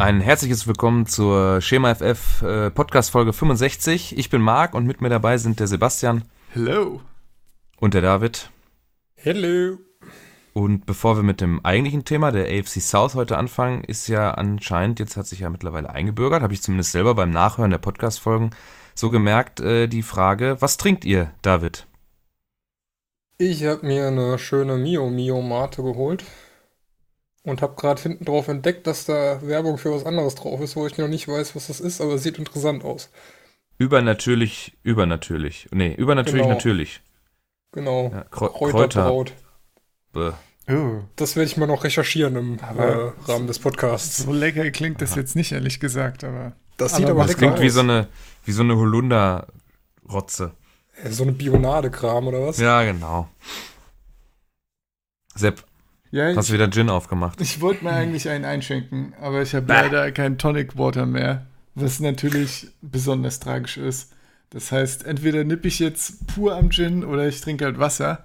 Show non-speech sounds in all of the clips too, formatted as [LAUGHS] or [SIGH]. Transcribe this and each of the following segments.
Ein herzliches Willkommen zur Schema FF äh, Podcast Folge 65. Ich bin Marc und mit mir dabei sind der Sebastian. Hello. Und der David. Hello. Und bevor wir mit dem eigentlichen Thema der AFC South heute anfangen, ist ja anscheinend, jetzt hat sich ja mittlerweile eingebürgert, habe ich zumindest selber beim Nachhören der Podcast-Folgen so gemerkt, äh, die Frage, was trinkt ihr, David? Ich habe mir eine schöne Mio Mio Mate geholt und habe gerade hinten drauf entdeckt, dass da Werbung für was anderes drauf ist, wo ich noch nicht weiß, was das ist, aber es sieht interessant aus. Übernatürlich, übernatürlich. Nee, übernatürlich, Genau. natürlich. Genau. Ja, Kreu- Kräuterbraut. Bäh. Oh, Das werde ich mal noch recherchieren im äh, Aber- Rahmen des Podcasts. so lecker klingt das jetzt nicht, ehrlich gesagt, aber. Das sieht Aber aber Das lecker klingt wie aus. so eine, wie so eine Holunder-Rotze. Äh, so eine Bionade-Kram oder was? Ja, genau. Sepp, Ja, hast du wieder Gin aufgemacht? ich wollte mir eigentlich einen einschenken, aber ich habe leider kein Tonic Water mehr, was natürlich besonders tragisch ist. Das heißt, entweder nippe ich jetzt pur am Gin oder ich trinke halt Wasser.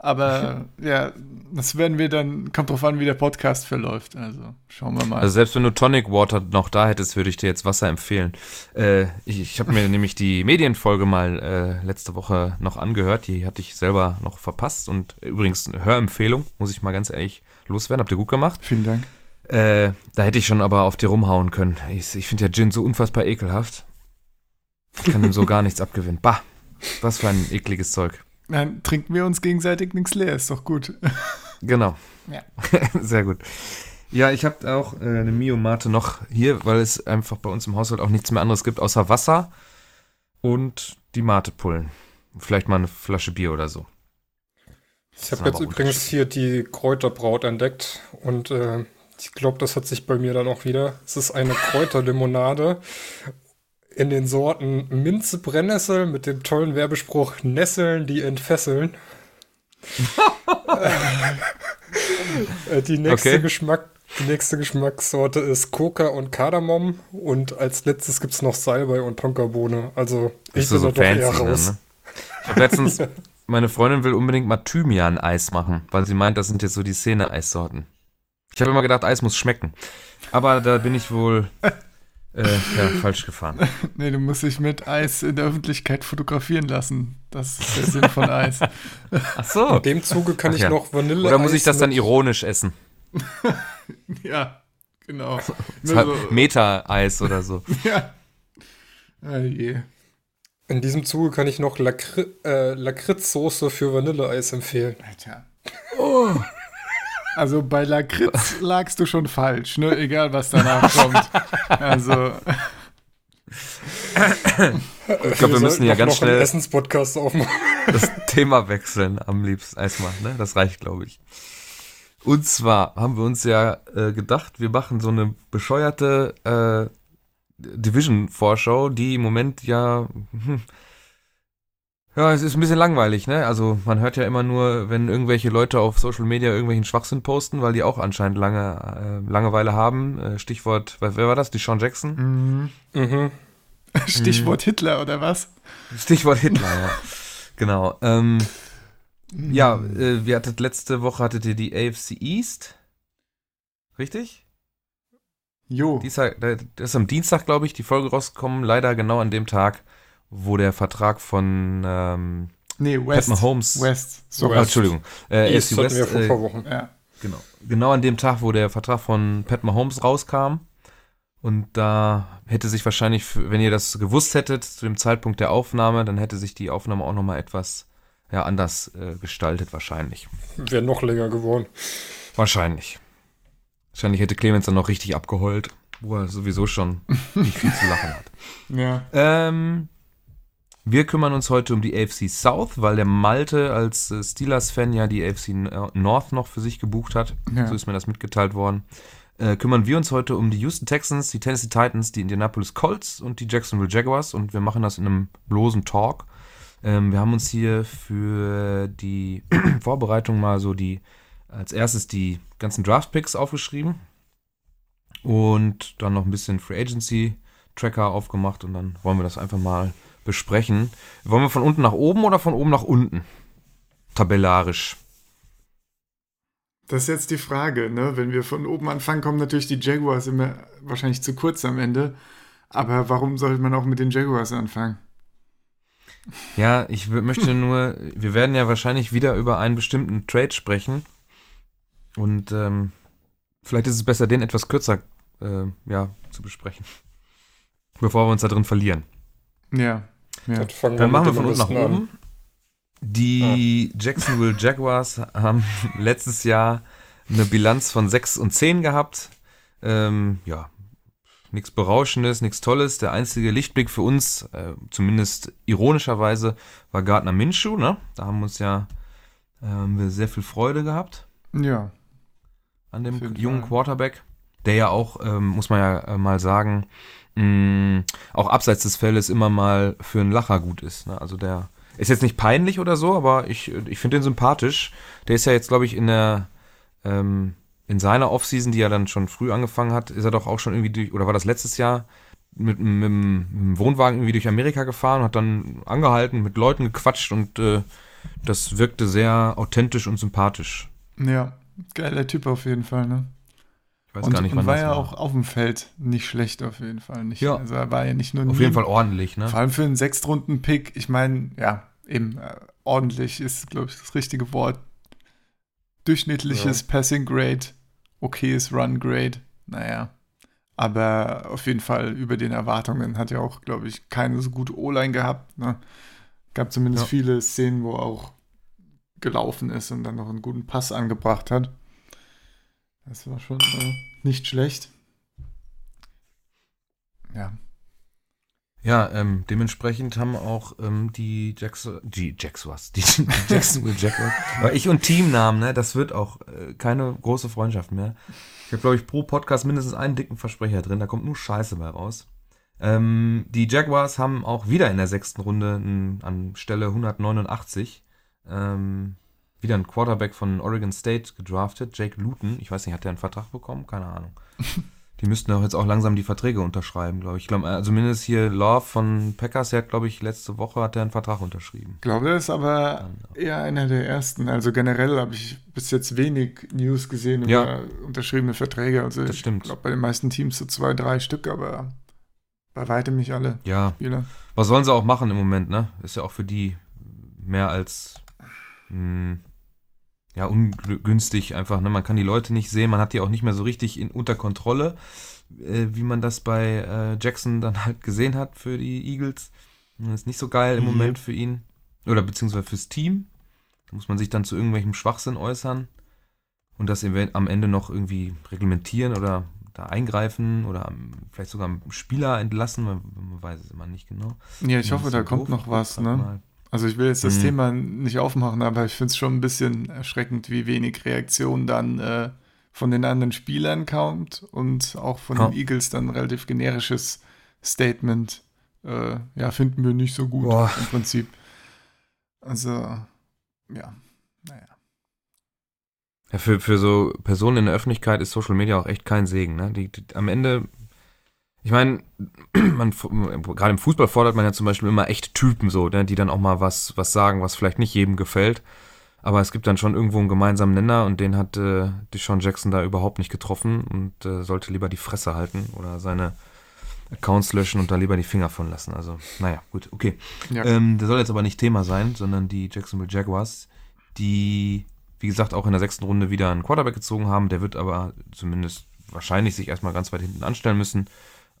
Aber ja, das werden wir dann, kommt drauf an, wie der Podcast verläuft. Also schauen wir mal. Also selbst wenn du Tonic Water noch da hättest, würde ich dir jetzt Wasser empfehlen. Äh, ich ich habe mir [LAUGHS] nämlich die Medienfolge mal äh, letzte Woche noch angehört. Die hatte ich selber noch verpasst. Und übrigens eine Hörempfehlung, muss ich mal ganz ehrlich loswerden. Habt ihr gut gemacht? Vielen Dank. Äh, da hätte ich schon aber auf dir rumhauen können. Ich, ich finde ja Gin so unfassbar ekelhaft. Ich kann ihm so [LAUGHS] gar nichts abgewinnen. Bah, was für ein ekliges Zeug. Nein, trinken wir uns gegenseitig nichts leer, ist doch gut. Genau. Ja. [LAUGHS] Sehr gut. Ja, ich habe auch äh, eine Mio Mate noch hier, weil es einfach bei uns im Haushalt auch nichts mehr anderes gibt, außer Wasser und die Matepullen. Vielleicht mal eine Flasche Bier oder so. Ich habe jetzt übrigens hier die Kräuterbraut entdeckt und äh, ich glaube, das hat sich bei mir dann auch wieder. Es ist eine Kräuterlimonade in den Sorten Minze Brennnessel mit dem tollen Werbespruch Nesseln, die entfesseln. [LAUGHS] Äh, die nächste Okay. Geschmack, die nächste Geschmackssorte ist Coca und Kardamom und als letztes gibt es noch Salbei und Tonkabohne. Also ich du bin so doch eher fancy, ne, raus. ne? Ich habe letztens, [LAUGHS] meine Freundin will unbedingt mal Thymian-Eis machen, weil sie meint, das sind jetzt so die Szene-Eissorten. Ich habe immer gedacht, Eis muss schmecken. Aber da bin ich wohl [LAUGHS] äh, ja, falsch gefahren. [LAUGHS] Nee, du musst dich mit Eis in der Öffentlichkeit fotografieren lassen. Das ist der Sinn von Eis. Ach so. In dem Zuge kann Ach ich ja. noch Vanille. Oder muss ich das dann ironisch essen? [LAUGHS] ja, genau. Hat so, Meta-Eis oder so. [LAUGHS] ja. Oh je. In diesem Zuge kann ich noch Lakri äh, Lakritzsoße für Vanilleeis empfehlen. Alter. Also bei Lakritz [LAUGHS] lagst du schon falsch, ne? Egal was danach kommt. Also, Ich glaube, wir müssen ja ganz noch einen schnell Essenspodcast aufmachen. das Thema wechseln. Am liebsten erstmal, ne? Das reicht, glaube ich. Und zwar haben wir uns ja äh, gedacht, wir machen so eine bescheuerte äh, Division-Vorschau, die im Moment ja. Hm, ja, es ist ein bisschen langweilig, ne? Also man hört ja immer nur, wenn irgendwelche Leute auf Social Media irgendwelchen Schwachsinn posten, weil die auch anscheinend lange äh, Langeweile haben. Äh, Stichwort, wer, wer war das? Die Sean Jackson? mhm. Mhm. [LAUGHS] Stichwort Hitler oder was? Stichwort Hitler, ja. [LAUGHS] Genau. Ähm, ja, äh, wir hattet letzte Woche hattet ihr die AFC East. Richtig? Jo. Die ist, ja- da- das ist am Dienstag, glaube ich, die Folge rausgekommen. Leider genau an dem Tag, wo der Vertrag von ähm, Nee, Pat West. Mahomes. West. So, Ah, Entschuldigung. Äh, East hatten wir West, vor äh, paar Wochen. Ja. Genau. Genau an dem Tag, wo der Vertrag von Pat Mahomes rauskam. Und da hätte sich wahrscheinlich, wenn ihr das gewusst hättet, zu dem Zeitpunkt der Aufnahme, dann hätte sich die Aufnahme auch nochmal etwas ja, anders äh, gestaltet, wahrscheinlich. Wäre noch länger geworden. Wahrscheinlich. Wahrscheinlich hätte Clemens dann noch richtig abgeheult, wo er sowieso schon nicht viel zu lachen hat. [LAUGHS] Ja. Ähm, wir kümmern uns heute um die AFC South, weil der Malte als äh, Steelers-Fan ja die AFC N- North noch für sich gebucht hat. Ja. So ist mir das mitgeteilt worden. Äh, kümmern wir uns heute um die Houston Texans, die Tennessee Titans, die Indianapolis Colts und die Jacksonville Jaguars und wir machen das in einem bloßen Talk. Ähm, wir haben uns hier für die [CLEARS THROAT] Vorbereitung mal so die als erstes die ganzen Draft-Picks aufgeschrieben und dann noch ein bisschen Free Agency Tracker aufgemacht und dann wollen wir das einfach mal besprechen. Wollen wir von unten nach oben oder von oben nach unten? Tabellarisch. Das ist jetzt die Frage, ne? Wenn wir von oben anfangen, kommen natürlich die Jaguars immer wahrscheinlich zu kurz am Ende. Aber warum sollte man auch mit den Jaguars anfangen? Ja, ich möchte [LAUGHS] nur, wir werden ja wahrscheinlich wieder über einen bestimmten Trade sprechen. Und ähm, vielleicht ist es besser, den etwas kürzer äh, ja, zu besprechen. Bevor wir uns da drin verlieren. Ja. Ja. Dann, Dann machen wir von unten nach oben. An. Die Jacksonville Jaguars haben [LAUGHS] letztes Jahr eine Bilanz von 6 und 10 gehabt. Ähm, ja, nichts Berauschendes, nichts Tolles. Der einzige Lichtblick für uns, äh, zumindest ironischerweise, war Gardner Minshew. Ne? Da haben wir uns ja äh, wir sehr viel Freude gehabt. Ja. An dem jungen. Quarterback, der ja auch, ähm, muss man ja äh, mal sagen, mh, mm, auch abseits des Feldes immer mal für einen Lacher gut ist. Ne? Also der ist jetzt nicht peinlich oder so, aber ich, ich finde den sympathisch. Der ist ja jetzt, glaube ich, in der ähm, in seiner Offseason, die er dann schon früh angefangen hat, ist er doch auch schon irgendwie durch, oder war das letztes Jahr, mit, mit, mit dem Wohnwagen irgendwie durch Amerika gefahren hat dann angehalten, mit Leuten gequatscht und äh, das wirkte sehr authentisch und sympathisch. Ja, geiler Typ auf jeden Fall, ne? Weiß und, gar nicht, wann und war das ja war. auch auf dem Feld nicht schlecht auf jeden Fall. Nicht, ja. Also er war ja nicht nur Auf jeden Fall ordentlich, ne? Vor allem für einen Sechstrunden-Pick. Ich meine, ja, eben äh, ordentlich ist, glaube ich, das richtige Wort. Durchschnittliches ja. Passing Grade, okayes Run Grade, naja. Aber auf jeden Fall über den Erwartungen hat ja auch, glaube ich, keine so gute O-Line gehabt. Ne? Gab zumindest ja. viele Szenen, wo auch gelaufen ist und dann noch einen guten Pass angebracht hat. Das war schon äh, nicht schlecht. Ja. Ja, ähm, dementsprechend haben auch ähm, die Jackson, die Jaguars, die, die Jacksonville Jaguars, [LAUGHS] aber ich und Teamnamen, ne, das wird auch äh, keine große Freundschaft mehr. Ich habe, glaube ich, pro Podcast mindestens einen dicken Versprecher drin, da kommt nur Scheiße bei raus. Ähm, die Jaguars haben auch wieder in der sechsten Runde n, an Stelle 189 ähm, wieder einen Quarterback von Oregon State gedraftet, Jake Luton. Ich weiß nicht, hat der einen Vertrag bekommen? Keine Ahnung. [LAUGHS] Die müssten auch jetzt auch langsam die Verträge unterschreiben, glaube ich. Ich glaube, also zumindest hier Love von Packers, der hat, glaube ich, letzte Woche hat er einen Vertrag unterschrieben. Ich glaube, er ist aber eher einer der ersten. Also generell habe ich bis jetzt wenig News gesehen über ja. unterschriebene Verträge. Also das stimmt. ich glaube, bei den meisten Teams so zwei, drei Stück, aber bei weitem nicht alle ja. Spieler. Was sollen sie auch machen im Moment, ne? Ist ja auch für die mehr als mh, hm, ja, ungünstig einfach. Ne? Man kann die Leute nicht sehen, man hat die auch nicht mehr so richtig in, unter Kontrolle, äh, wie man das bei äh, Jackson dann [LAUGHS] halt gesehen hat für die Eagles. Das ist nicht so geil im mhm. Moment für ihn. Oder beziehungsweise fürs Team. Da muss man sich dann zu irgendwelchem Schwachsinn äußern und das am Ende noch irgendwie reglementieren oder da eingreifen oder vielleicht sogar einen Spieler entlassen, man, man weiß es immer nicht genau. Ja, ich hoffe, da kommt noch was, ne? Also ich will jetzt das mhm. Thema nicht aufmachen, aber ich finde es schon ein bisschen erschreckend, wie wenig Reaktion dann äh, von den anderen Spielern kommt und auch von ja. den Eagles dann ein relativ generisches Statement. Äh, ja, finden wir nicht so gut Boah. im Prinzip. Also, ja, naja. Ja, für, für so Personen in der Öffentlichkeit ist Social Media auch echt kein Segen. Ne? Die, die, am Ende ich meine, [CLEARS THROAT] man, gerade im Fußball fordert man ja zum Beispiel immer echt Typen so, ne, die dann auch mal was, was sagen, was vielleicht nicht jedem gefällt. Aber es gibt dann schon irgendwo einen gemeinsamen Nenner und den hat äh, Deshaun Jackson da überhaupt nicht getroffen und äh, sollte lieber die Fresse halten oder seine Accounts löschen und da lieber die Finger von lassen. Also, naja, gut, okay. Ja. Ähm, der soll jetzt aber nicht Thema sein, sondern die Jacksonville Jaguars, die, wie gesagt, auch in der sechsten Runde wieder einen Quarterback gezogen haben. Der wird aber zumindest wahrscheinlich sich erstmal ganz weit hinten anstellen müssen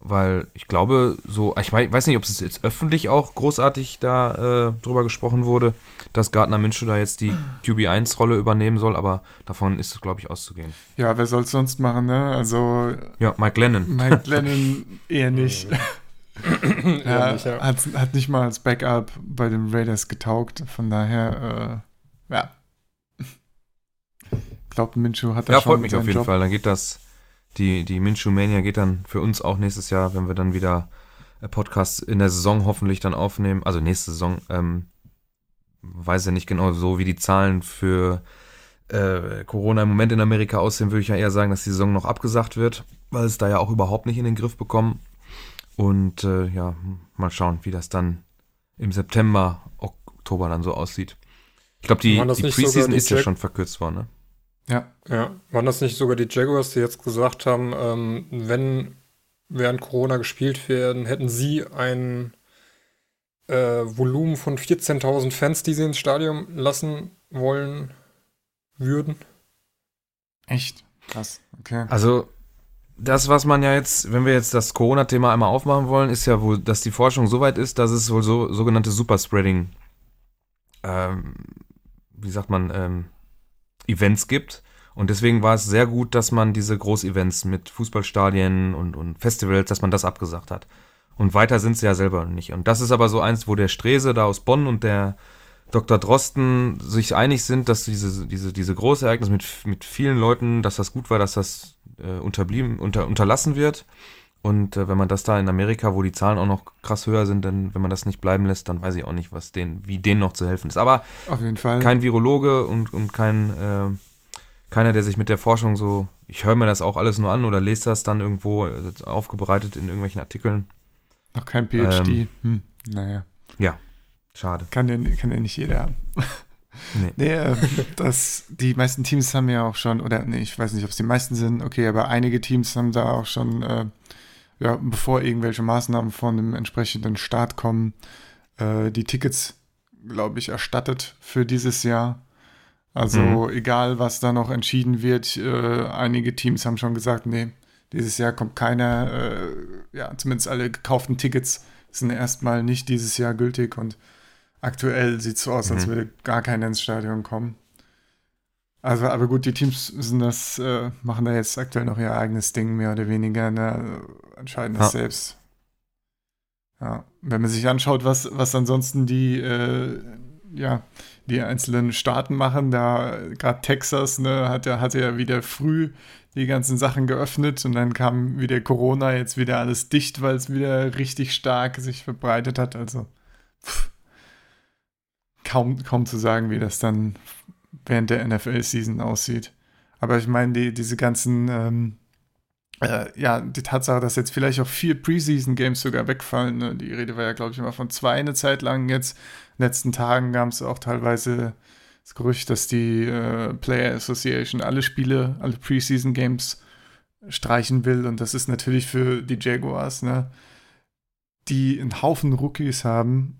weil ich glaube, so, ich weiß nicht, ob es jetzt öffentlich auch großartig da äh, drüber gesprochen wurde, dass Gardner Minshew da jetzt die QB1-Rolle übernehmen soll, aber davon ist es, glaube ich, auszugehen. Ja, wer soll es sonst machen, ne? Also. Ja, Mike Lennon. Mike [LAUGHS] Lennon eher nicht. ja, [LAUGHS] nicht ja. Hat, hat nicht mal als Backup bei den Raiders getaugt, von daher, äh, ja. Ich glaube, Minshew hat da ja, schon. Ja, freut mich auf jeden Job. Fall, dann geht das die, die Minshew Mania geht dann für uns auch nächstes Jahr, wenn wir dann wieder äh, Podcasts in der Saison hoffentlich dann aufnehmen. Also nächste Saison. Ähm, weiß ja nicht genau so, wie die Zahlen für äh, Corona im Moment in Amerika aussehen, würde ich ja eher sagen, dass die Saison noch abgesagt wird, weil es da ja auch überhaupt nicht in den Griff bekommen. Und äh, ja, mal schauen, wie das dann im September, Oktober dann so aussieht. Ich glaube, die, die Preseason ist ja schon verkürzt worden, ne? Ja. Ja, waren das nicht sogar die Jaguars, die jetzt gesagt haben, ähm, wenn während Corona gespielt werden, hätten sie ein äh, Volumen von 14.000 Fans, die sie ins Stadion lassen wollen würden? Echt? Krass, okay. Also, das, was man ja jetzt, wenn wir jetzt das Corona-Thema einmal aufmachen wollen, ist ja wohl, dass die Forschung so weit ist, dass es wohl so sogenannte Superspreading, ähm, wie sagt man, ähm, Events gibt. Und deswegen war es sehr gut, dass man diese Großevents mit Fußballstadien und, und Festivals, dass man das abgesagt hat. Und weiter sind sie ja selber nicht. Und das ist aber so eins, wo der Strese da aus Bonn und der Dr. Drosten sich einig sind, dass diese, diese, diese große mit, mit vielen Leuten, dass das gut war, dass das äh, unterblieben, unter, unterlassen wird. Und äh, wenn man das da in Amerika, wo die Zahlen auch noch krass höher sind, dann, wenn man das nicht bleiben lässt, dann weiß ich auch nicht, was denen, wie denen noch zu helfen ist. Aber Auf jeden Fall. kein Virologe und, und kein, äh, keiner, der sich mit der Forschung so, ich höre mir das auch alles nur an oder lese das dann irgendwo äh, aufbereitet in irgendwelchen Artikeln. Noch kein PhD. hm, naja. Schade. Kann ja, kann ja nicht jeder haben. [LAUGHS] Nee. Nee, äh, das, die meisten Teams haben ja auch schon, oder nee, ich weiß nicht, ob es die meisten sind, okay, aber einige Teams haben da auch schon, äh, ja, bevor irgendwelche Maßnahmen von dem entsprechenden Start kommen, äh, die Tickets, glaube ich, erstattet für dieses Jahr. Also Mhm. egal, was da noch entschieden wird, äh, einige Teams haben schon gesagt, nee, dieses Jahr kommt keiner, äh, ja, zumindest alle gekauften Tickets sind erstmal nicht dieses Jahr gültig und aktuell sieht es so aus, als Mhm. würde gar keiner ins Stadion kommen. Also, aber gut, die Teams sind das, äh, machen da jetzt aktuell noch ihr eigenes Ding, mehr oder weniger, ne? entscheiden das Ja. selbst. Ja, wenn man sich anschaut, was, was ansonsten die, äh, ja, die einzelnen Staaten machen, da gerade Texas, ne, hat ja, hatte ja wieder früh die ganzen Sachen geöffnet und dann kam wieder Corona, jetzt wieder alles dicht, weil es wieder richtig stark sich verbreitet hat. Also pff, kaum, kaum zu sagen, wie das dann während der NFL-Season aussieht. Aber ich meine, die, diese ganzen, ähm, äh, ja, die Tatsache, dass jetzt vielleicht auch vier Preseason-Games sogar wegfallen, ne? die Rede war ja, glaube ich, immer von zwei eine Zeit lang. Jetzt, in den letzten Tagen gab es auch teilweise das Gerücht, dass die äh, Player Association alle Spiele, alle Preseason-Games streichen will. Und das ist natürlich für die Jaguars, ne, die einen Haufen Rookies haben,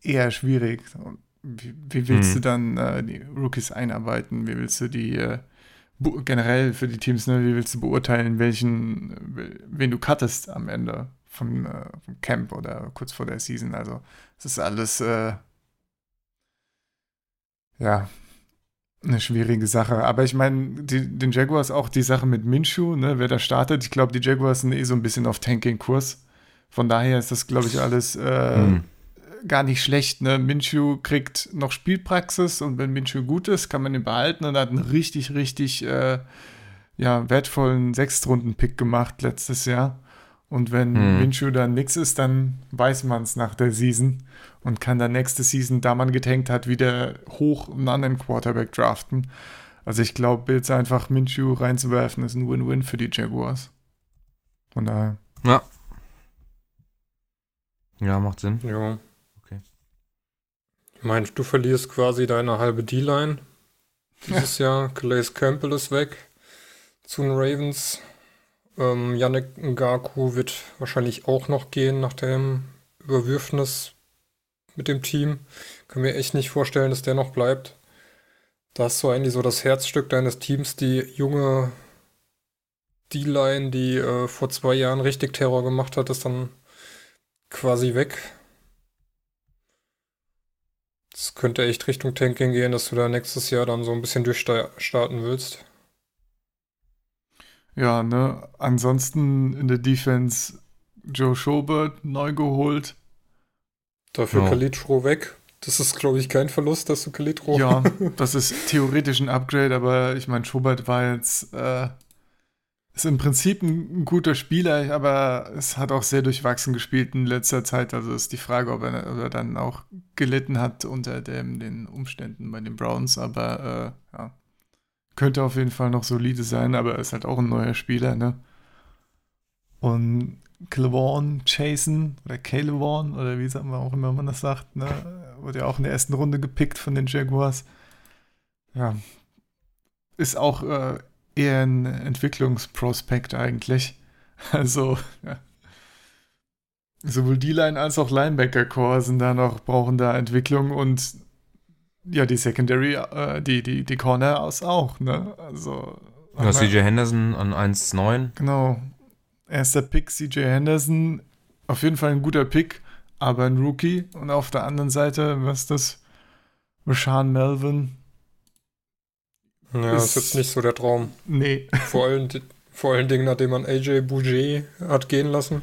eher schwierig. Und Wie, wie willst Hm. du dann äh, die Rookies einarbeiten? Wie willst du die äh, generell für die Teams, ne, wie willst du beurteilen, welchen, äh, wen du cuttest am Ende vom, äh, vom Camp oder kurz vor der Season? Also, es ist alles äh, ja eine schwierige Sache. Aber ich meine, den Jaguars auch die Sache mit Minshew, ne, wer da startet. Ich glaube, die Jaguars sind eh so ein bisschen auf Tanking-Kurs. Von daher ist das, glaube ich, alles äh, Hm. Gar nicht schlecht. Ne? Minshew kriegt noch Spielpraxis und wenn Minshew gut ist, kann man ihn behalten und hat einen richtig, richtig äh, ja, wertvollen Sechstrunden-Pick gemacht letztes Jahr. Und wenn Mhm. Minshew dann nix ist, dann weiß man es nach der Season und kann dann nächste Season, da man getankt hat, wieder hoch einen anderen Quarterback draften. Also ich glaube, jetzt einfach Minshew reinzuwerfen, ist ein Win-Win für die Jaguars. Von daher. Ja. Ja, macht Sinn. Ja. Meine, du verlierst quasi deine halbe D-Line dieses Jahr. Calais Campbell ist weg zu den Ravens. Ähm, Yannick Ngaku wird wahrscheinlich auch noch gehen nach dem Überwürfnis mit dem Team. Kann mir echt nicht vorstellen, dass der noch bleibt. Da hast du eigentlich so das Herzstück deines Teams, die junge D-Line, die äh, vor zwei Jahren richtig Terror gemacht hat, ist dann quasi weg. Das könnte echt Richtung Tanking gehen, dass du da nächstes Jahr dann so ein bisschen durchstarten willst. Ja, ne? Ansonsten in der Defense Joe Schobert neu geholt. Dafür Ja. Kalitro weg. Das ist, glaube ich, kein Verlust, dass du Kalitro. Ja, [LAUGHS] das ist theoretisch ein Upgrade, aber ich meine, Schobert war jetzt äh, ist im Prinzip ein, guter Spieler, aber es hat auch sehr durchwachsen gespielt in letzter Zeit. Also ist die Frage, ob er, ob er dann auch gelitten hat unter dem, den Umständen bei den Browns. Aber äh, ja, könnte auf jeden Fall noch solide sein, aber er ist halt auch ein neuer Spieler, ne? Und Clevorn Chasen oder Calevorn oder wie sagt man auch immer man das sagt, ne? Wurde ja auch in der ersten Runde gepickt von den Jaguars. Ja. ist auch äh, eher ein Entwicklungsprospekt eigentlich. [LAUGHS] Also, ja. Sowohl D-Line als auch Linebacker-Core sind da noch, brauchen da Entwicklung und ja, die Secondary, äh, die, die, die Corner aus auch, ne? Also. Ja, CJ Henderson an 1,9. Genau. Erster Pick, CJ Henderson. Auf jeden Fall ein guter Pick, aber ein Rookie. Und auf der anderen Seite, was ist das? Rashan Melvin. Ja, ist, ist jetzt nicht so der Traum. Nee. [LAUGHS] Vor allen, vor allen Dingen, nachdem man AJ Bouget hat gehen lassen.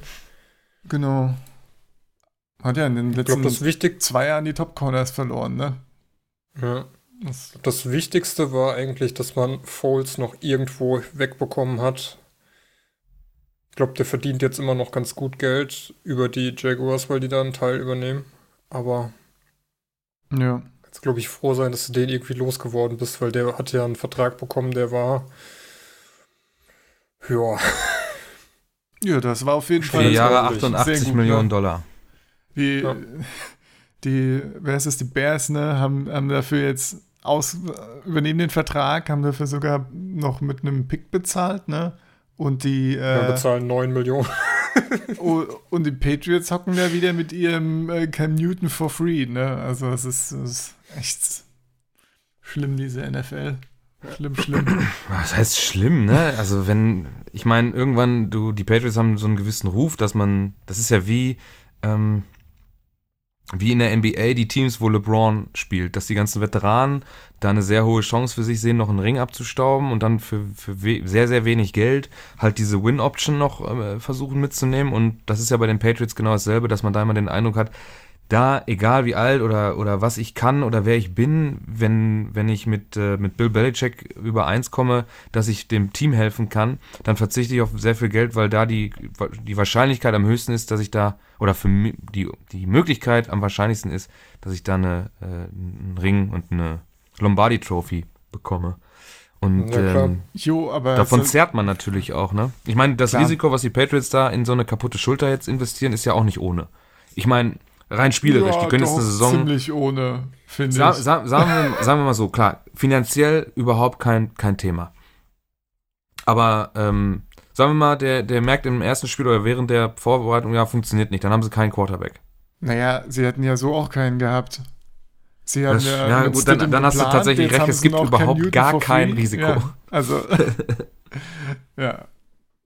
Genau. Hat ja in den letzten glaub, wichtig zwei Jahren die Top Corners verloren, ne? Ja. Das, das Wichtigste war eigentlich, dass man Foles noch irgendwo wegbekommen hat. Ich glaube, der verdient jetzt immer noch ganz gut Geld über die Jaguars, weil die da einen Teil übernehmen. Aber ja. Jetzt glaube ich froh sein, dass du den irgendwie losgeworden bist, weil der hat ja einen Vertrag bekommen, der war ja. Ja, das war auf jeden Fall. Vier Jahre 88 gut, Millionen ja. Dollar. Die, ja. die, wer ist es, die Bears, ne, haben, haben dafür jetzt aus, übernehmen den Vertrag, haben dafür sogar noch mit einem Pick bezahlt, ne? Und die. Äh, ja, bezahlen 9 Millionen. [LAUGHS] und die Patriots hocken da wieder mit ihrem äh, Cam Newton for free, ne? Also, es ist, ist echt schlimm, diese NFL. Schlimm, [CLEARS THROAT] schlimm. Was heißt schlimm, ne? Also wenn, ich meine, irgendwann, du, die Patriots haben so einen gewissen Ruf, dass man, das ist ja wie, ähm, wie in der NBA die Teams, wo LeBron spielt, dass die ganzen Veteranen da eine sehr hohe Chance für sich sehen, noch einen Ring abzustauben und dann für, für sehr, sehr wenig Geld halt diese Win-Option noch äh, versuchen mitzunehmen. Und das ist ja bei den Patriots genau dasselbe, dass man da immer den Eindruck hat, da, egal wie alt oder, oder was ich kann oder wer ich bin, wenn, wenn ich mit, äh, mit Bill Belichick übereins komme, dass ich dem Team helfen kann, dann verzichte ich auf sehr viel Geld, weil da die, die Wahrscheinlichkeit am höchsten ist, dass ich da, oder für die, die Möglichkeit am wahrscheinlichsten ist, dass ich da eine, äh, einen Ring und eine Lombardi Trophy bekomme. Und ja, ähm, jo, davon zehrt man natürlich auch, ne? Ich meine, das klar. Risiko, was die Patriots da in so eine kaputte Schulter jetzt investieren, ist ja auch nicht ohne. Ich meine, rein spielerisch. Ja, die können jetzt eine Saison. Ziemlich ohne, finde sa ich. Sa sagen, wir, [LAUGHS] sagen wir mal so, klar, finanziell überhaupt kein, kein Thema. Aber ähm, sagen wir mal, der, der merkt im ersten Spiel oder während der Vorbereitung, ja, funktioniert nicht, dann haben sie keinen Quarterback. Naja, sie hätten ja so auch keinen gehabt. Sie haben das, ja, ja gut, dann, dann hast du tatsächlich recht, es gibt überhaupt gar kein Risiko. Ja, also, [LAUGHS] [LAUGHS] ja.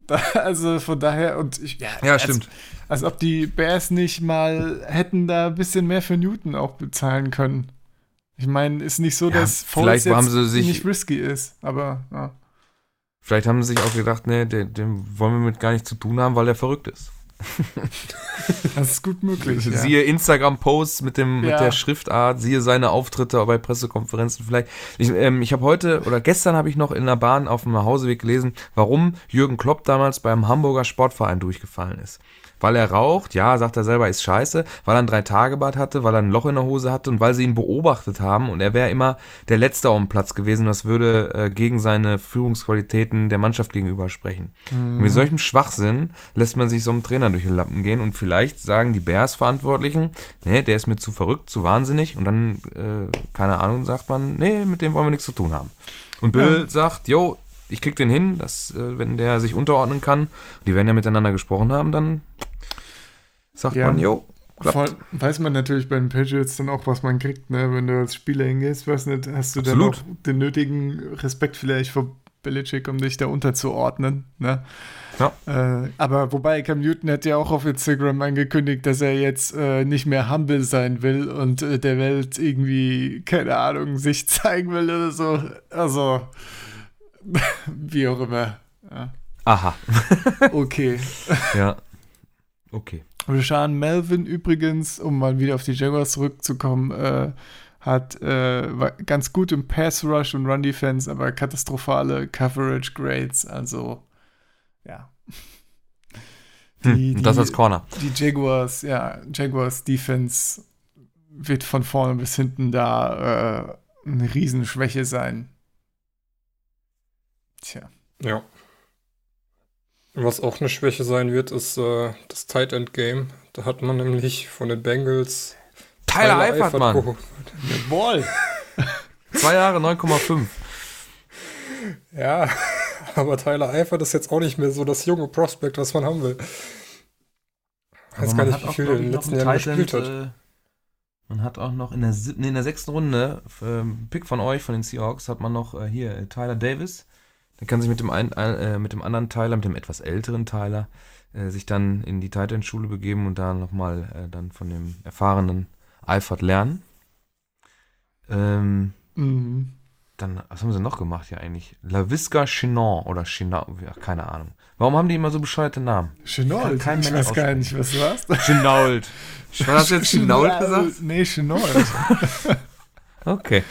[LAUGHS] also von daher, und ich. Ja, ja stimmt. Als, als, ob die Bears nicht mal hätten da ein bisschen mehr für Newton auch bezahlen können. Ich meine, ist nicht so, ja, dass Foles jetzt haben sie sich, nicht risky ist, aber ja. Vielleicht haben sie sich auch gedacht, nee, den, den wollen wir mit gar nichts zu tun haben, weil er verrückt ist. [LAUGHS] das ist gut möglich. Siehe ja. Instagram-Posts mit, ja. mit der Schriftart, siehe seine Auftritte bei Pressekonferenzen vielleicht. Ich, ähm, ich habe heute oder gestern habe ich noch in der Bahn auf dem Hauseweg gelesen, warum Jürgen Klopp damals beim Hamburger Sportverein durchgefallen ist weil er raucht, ja, sagt er selber, ist scheiße, weil er ein Drei-Tage-Bad hatte, weil er ein Loch in der Hose hatte und weil sie ihn beobachtet haben und er wäre immer der Letzte auf dem Platz gewesen, das würde äh, gegen seine Führungsqualitäten der Mannschaft gegenüber sprechen. Mhm. Mit solchem Schwachsinn lässt man sich so einem Trainer durch die Lappen gehen und vielleicht sagen die Bears-Verantwortlichen, nee, der ist mir zu verrückt, zu wahnsinnig und dann, äh, keine Ahnung, sagt man, nee, mit dem wollen wir nichts zu tun haben. Und Bill ja. sagt, jo, ich krieg den hin, dass, äh, wenn der sich unterordnen kann, die werden ja miteinander gesprochen haben, dann sagt ja, man, jo, Voll, weiß man natürlich bei den Patriots dann auch, was man kriegt, ne? Wenn du als Spieler hingehst, weißt nicht, hast du Absolut. dann auch den nötigen Respekt vielleicht vor Belichick, um dich da unterzuordnen, ne? Ja. Äh, aber wobei Cam Newton hat ja auch auf Instagram angekündigt, dass er jetzt äh, nicht mehr humble sein will und äh, der Welt irgendwie, keine Ahnung, sich [LAUGHS] zeigen will oder so. Also, [LAUGHS] wie auch immer. Ja. Aha. [LAUGHS] okay. ja. Okay. Rashan Melvin übrigens, um mal wieder auf die Jaguars zurückzukommen, äh, hat äh, ganz gut im Pass Rush und Run Defense, aber katastrophale Coverage Grades. Also ja. Die, hm, das die, als Corner. Die Jaguars, ja, Jaguars Defense wird von vorne bis hinten da äh, eine Riesenschwäche sein. Tja. Ja. Was auch eine Schwäche sein wird, ist äh, das Tight End Game. Da hat man nämlich von den Bengals Tyler, Tyler Eifert, Mann. Ball. [LAUGHS] Zwei Jahre 9,5. Ja, [LAUGHS] aber Tyler Eifert ist jetzt auch nicht mehr so das junge Prospect, was man haben will. Ich weiß gar nicht, wie viel er in den letzten Jahren gespielt hat. Äh, man hat auch noch in der, nee, in der sechsten Runde, äh, Pick von euch, von den Seahawks, hat man noch äh, hier äh, Tyler Davis. Der kann sich mit dem, ein, äh, mit dem anderen Tyler, mit dem etwas älteren Tyler, äh, sich dann in die Titan-Schule begeben und da nochmal äh, dann von dem erfahrenen Eifert lernen. Ähm, mhm. Dann, was haben sie noch gemacht hier eigentlich? Lavisca Chinon oder Chinon, ja, keine Ahnung. Warum haben die immer so bescheuerte Namen? Chinault? Ich, ich weiß gar nicht, was du hast. Chinault. Was hast du jetzt Chinault gesagt? Nee, Chinault. [LAUGHS] okay.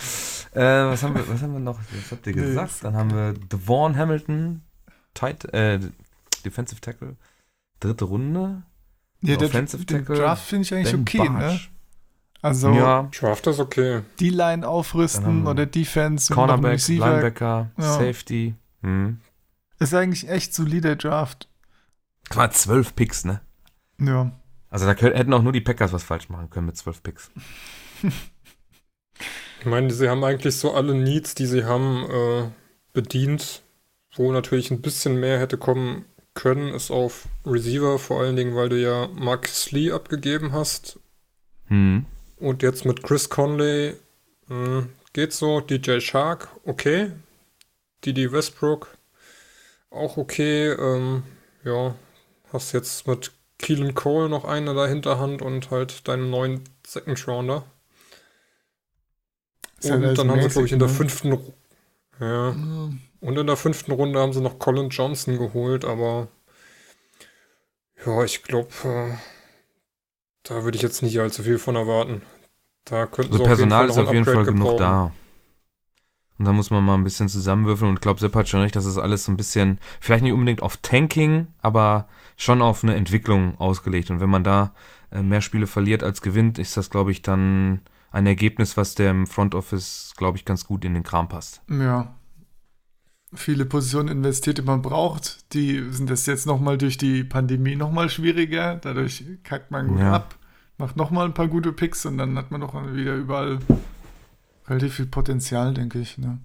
Äh, was, haben wir, was haben wir noch? Was habt ihr gesagt? Dann haben wir Devon Hamilton, tight, äh, Defensive Tackle, dritte Runde. Ja, der, Offensive Tackle. Draft finde ich eigentlich ben okay, ne? Barsch. ne? Also ja. Draft ist okay. Die Line aufrüsten oder Defense, Cornerback, Linebacker, ja. Safety. Hm. Ist eigentlich echt solider Draft. Mal zwölf Picks, ne? Ja. Also da hätten auch nur die Packers was falsch machen können mit zwölf Picks. [LAUGHS] ich meine, sie haben eigentlich so alle Needs, die sie haben, äh, bedient. Wo natürlich ein bisschen mehr hätte kommen können, ist auf Receiver, vor allen Dingen, weil du ja Marcus Lee abgegeben hast. Hm. Und jetzt mit Chris Conley mh, hm, geht so. DJ Shark, okay. Didi Westbrook, auch okay. Ähm, ja, hast jetzt mit Keelan Cole noch eine da Hinterhand und halt deinen neuen Second Rounder. Und dann haben sie, glaube ich, in der ne? fünften ja. ja. Und in der fünften Runde haben sie noch Colin Johnson geholt, aber ja, ich glaube, äh, da würde ich jetzt nicht allzu viel von erwarten. Da könnten also Personal ist auf jeden Fall genug gebrauchen. da. Und da muss man mal ein bisschen zusammenwürfeln. Und ich glaube, Sepp hat schon recht, dass es alles so ein bisschen, vielleicht nicht unbedingt auf Tanking, aber schon auf eine Entwicklung ausgelegt. Und wenn man da äh, mehr Spiele verliert als gewinnt, ist das, glaube ich, dann ein Ergebnis, was dem Front Office, glaube ich, ganz gut in den Kram passt. Ja, viele Positionen investiert, die man braucht. Die sind das jetzt nochmal durch die Pandemie nochmal schwieriger. Dadurch kackt man gut ja. ab, macht nochmal ein paar gute Picks und dann hat man doch wieder überall relativ viel Potenzial, denke ich. Ne?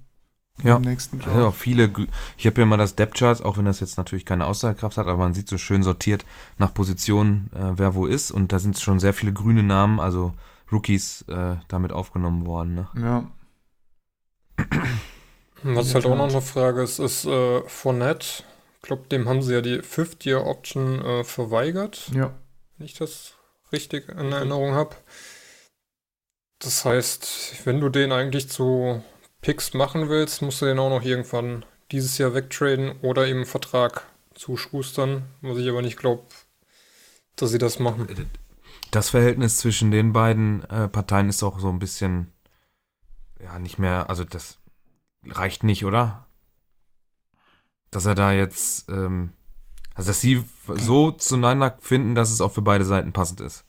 Ja, nächsten Job. Also viele, ich habe ja mal das Depth Chart, auch wenn das jetzt natürlich keine Aussagekraft hat, aber man sieht so schön sortiert nach Positionen, äh, wer wo ist und da sind schon sehr viele grüne Namen, also Rookies äh, damit aufgenommen worden. Ne? Ja. [CLEARS THROAT] Was halt auch noch eine Frage ist, ist äh, Fournette. Ich glaube, dem haben sie ja die Fifth-Year-Option äh, verweigert. Ja. Wenn ich das richtig in Erinnerung habe. Das heißt, wenn du den eigentlich zu Picks machen willst, musst du den auch noch irgendwann dieses Jahr wegtraden oder eben einen Vertrag zuschustern, was ich aber nicht glaube, dass sie das machen. Das Verhältnis zwischen den beiden äh, Parteien ist auch so ein bisschen, ja, nicht mehr, also das reicht nicht, oder? Dass er da jetzt, ähm, also dass sie so zueinander finden, dass es auch für beide Seiten passend ist.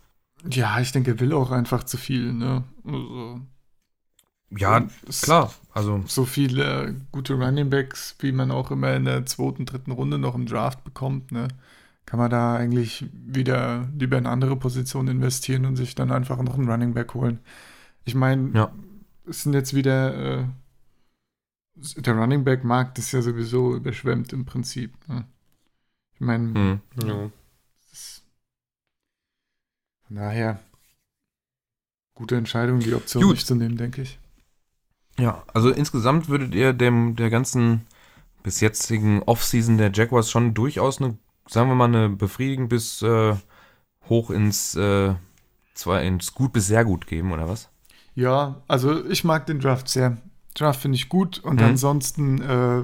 Ja, ich denke, er will auch einfach zu viel, ne? Also, ja, klar. Also so viele gute Running Backs, wie man auch immer in der zweiten, dritten Runde noch im Draft bekommt, ne? Kann man da eigentlich wieder lieber in andere Positionen investieren und sich dann einfach noch einen Running Back holen. Ich meine, ja. es sind jetzt wieder äh, der Running Back Markt ist ja sowieso überschwemmt im Prinzip. Ne? Ich meine, hm, ja. von daher gute Entscheidung, die Option Gut. nicht zu nehmen, denke ich. Ja, also insgesamt würdet ihr dem der ganzen bis jetzigen Offseason der Jaguars schon durchaus eine, sagen wir mal, eine befriedigend bis äh, hoch ins äh, zwar ins gut bis sehr gut geben, oder was? Ja, also ich mag den Draft sehr. Draft finde ich gut und mhm. ansonsten äh,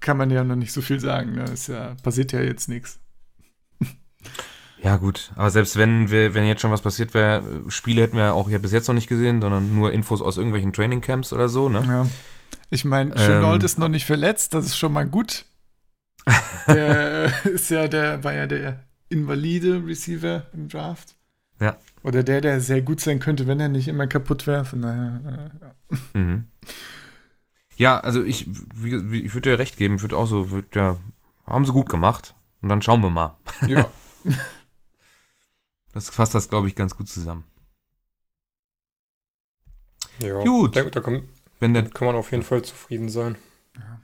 kann man ja noch nicht so viel sagen. Ne? Es ja, passiert ja jetzt nichts. [LAUGHS] Ja, gut. Aber selbst wenn wir, wenn jetzt schon was passiert wäre, Spiele hätten wir auch ja bis jetzt noch nicht gesehen, sondern nur Infos aus irgendwelchen Trainingcamps oder so, ne? Ja. Ich meine, Chenault ähm, ist noch nicht verletzt, das ist schon mal gut. [LAUGHS] Der ist ja der, war ja der invalide Receiver im Draft. Ja. Oder der, der sehr gut sein könnte, wenn er nicht immer kaputt wäre. Von daher, äh, ja. Mhm. Ja, also ich, wie, ich würde dir recht geben, ich würde auch so, würd, ja, haben sie gut gemacht. Und dann schauen wir mal. [LAUGHS] Ja. [LAUGHS] das fasst das, glaube ich, ganz gut zusammen. Ja, gut. Da, da kann, Wenn der, kann man auf jeden Fall zufrieden sein. Ja.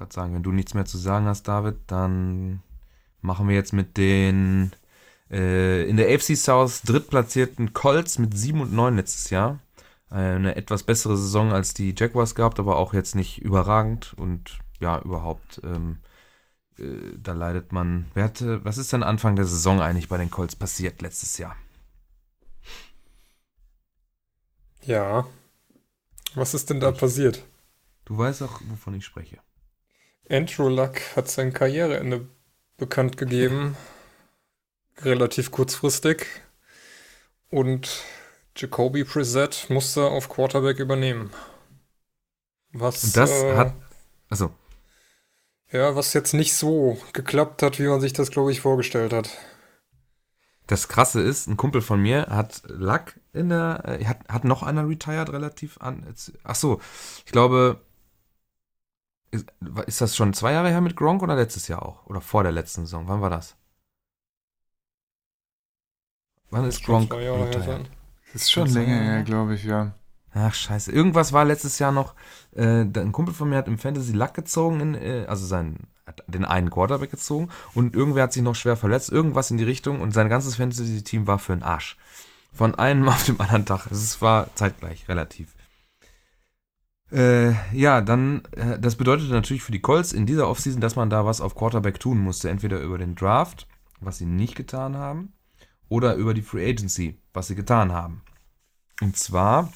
Gerade sagen, wenn du nichts mehr zu sagen hast, David, dann machen wir jetzt mit den äh, in der AFC South drittplatzierten Colts mit 7 und 9 letztes Jahr. Eine etwas bessere Saison als die Jaguars gehabt, aber auch jetzt nicht überragend und ja, überhaupt, ähm, äh, da leidet man. Wer hatte, was ist denn Anfang der Saison eigentlich bei den Colts passiert letztes Jahr? Ja. Was ist denn da passiert? Du weißt auch, wovon ich spreche. Andrew Luck hat sein Karriereende bekannt gegeben. Relativ kurzfristig. Und Jacoby Preset musste auf Quarterback übernehmen. Was. Und das äh, hat. Also. Ja, was jetzt nicht so geklappt hat, wie man sich das, glaube ich, vorgestellt hat. Das Krasse ist, ein Kumpel von mir hat Luck in der. Äh, hat, hat noch einer retired relativ an. Ach so, ich glaube. Ist, ist das schon zwei Jahre her mit Gronk oder letztes Jahr auch? Oder vor der letzten Saison? Wann war das? Wann ist Gronk? Das ist schon länger her, glaube ich, ja. Ach, scheiße. Irgendwas war letztes Jahr noch. Äh, ein Kumpel von mir hat im Fantasy Luck gezogen, in, äh, also seinen, den einen Quarterback gezogen und irgendwer hat sich noch schwer verletzt, irgendwas in die Richtung und sein ganzes Fantasy-Team war für den Arsch. Von einem [LAUGHS] auf dem anderen Tag. Es war zeitgleich, relativ. Äh, ja, dann, äh, das bedeutete natürlich für die Colts in dieser Offseason, dass man da was auf Quarterback tun musste. Entweder über den Draft, was sie nicht getan haben, oder über die Free Agency, was sie getan haben. Und zwar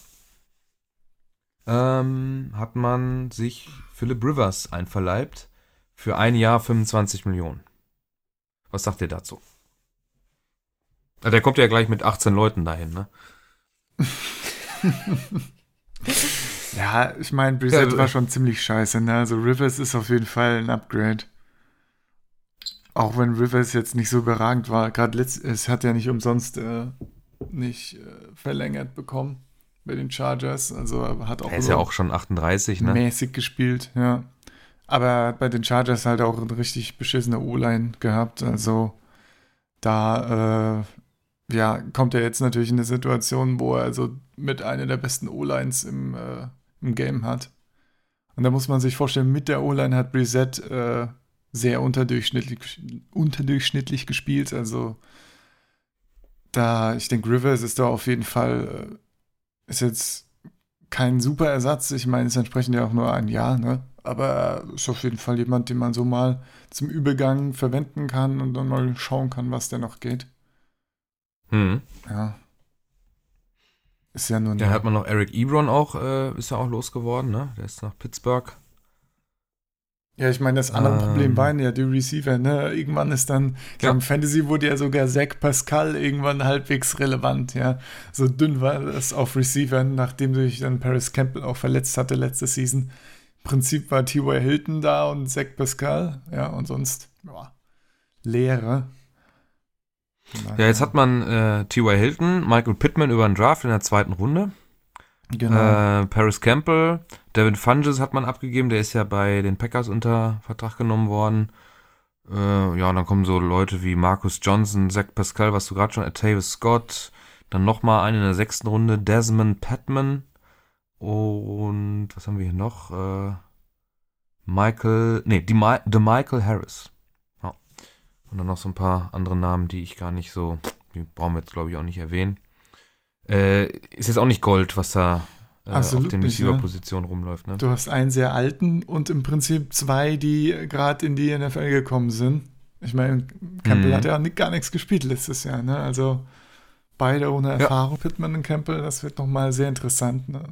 ähm, hat man sich Philip Rivers einverleibt für ein Jahr 25 Millionen. Was sagt ihr dazu? Der kommt ja gleich mit 18 Leuten dahin, ne? [LAUGHS] ja, ich meine, Brissett ja, war schon ziemlich scheiße, ne? Also Rivers ist auf jeden Fall ein Upgrade. Auch wenn Rivers jetzt nicht so überragend war, gerade es hat ja nicht umsonst äh, nicht äh, verlängert bekommen bei den Chargers. Also hat auch. Er ist ja auch schon 38, ne? Mäßig gespielt, ja. Aber bei den Chargers halt auch eine richtig beschissene O-Line gehabt. Also da äh, ja, kommt er jetzt natürlich in eine Situation, wo er also mit einer der besten O-Lines im, äh, im Game hat. Und da muss man sich vorstellen, mit der O-Line hat Brissett äh, sehr unterdurchschnittlich, unterdurchschnittlich gespielt. Also da, ich denke, Rivers ist da auf jeden Fall, äh, ist jetzt kein super Ersatz. Ich meine, es entsprechend ja auch nur ein Jahr, ne? Aber ist auf jeden Fall jemand, den man so mal zum Übergang verwenden kann und dann mal schauen kann, was der noch geht. Hm. Ja. Ist ja nur. Dann hat man noch Eric Ebron auch, äh, ist ja auch losgeworden, ne? Der ist nach Pittsburgh. Ja, ich meine, das andere ähm, Problem waren ja die Receiver, ne? Irgendwann ist dann, ja. im Fantasy wurde ja sogar Zach Pascal irgendwann halbwegs relevant, ja. So dünn war das auf Receivern, nachdem sich dann Paris Campbell auch verletzt hatte letzte Season. Im Prinzip war T.Y. Hilton da und Zach Pascal, ja, und sonst, ja, Leere. Ja, jetzt hat man äh, T.Y. Hilton, Michael Pittman über den Draft in der zweiten Runde. Genau. Äh, Paris Campbell, Devin Funges hat man abgegeben, der ist ja bei den Packers unter Vertrag genommen worden. Äh, ja, und dann kommen so Leute wie Marcus Johnson, Zach Pascal, was du gerade schon, Tavis Scott, dann nochmal einen in der sechsten Runde, Desmond Patman und was haben wir hier noch? Äh, Michael, nee, die, The Michael Harris. Und dann noch so ein paar andere Namen, die ich gar nicht so, die brauchen wir jetzt glaube ich auch nicht erwähnen. Äh, ist jetzt auch nicht Gold, was da äh, auf den Receiver-Positionen rumläuft. Ne? Du hast einen sehr alten und im Prinzip zwei, die gerade in die NFL gekommen sind. Ich meine, Campbell mhm. hat ja gar nichts gespielt letztes Jahr. Ne? Also beide ohne Erfahrung, ja. Pittman und Campbell, das wird nochmal sehr interessant. Ne?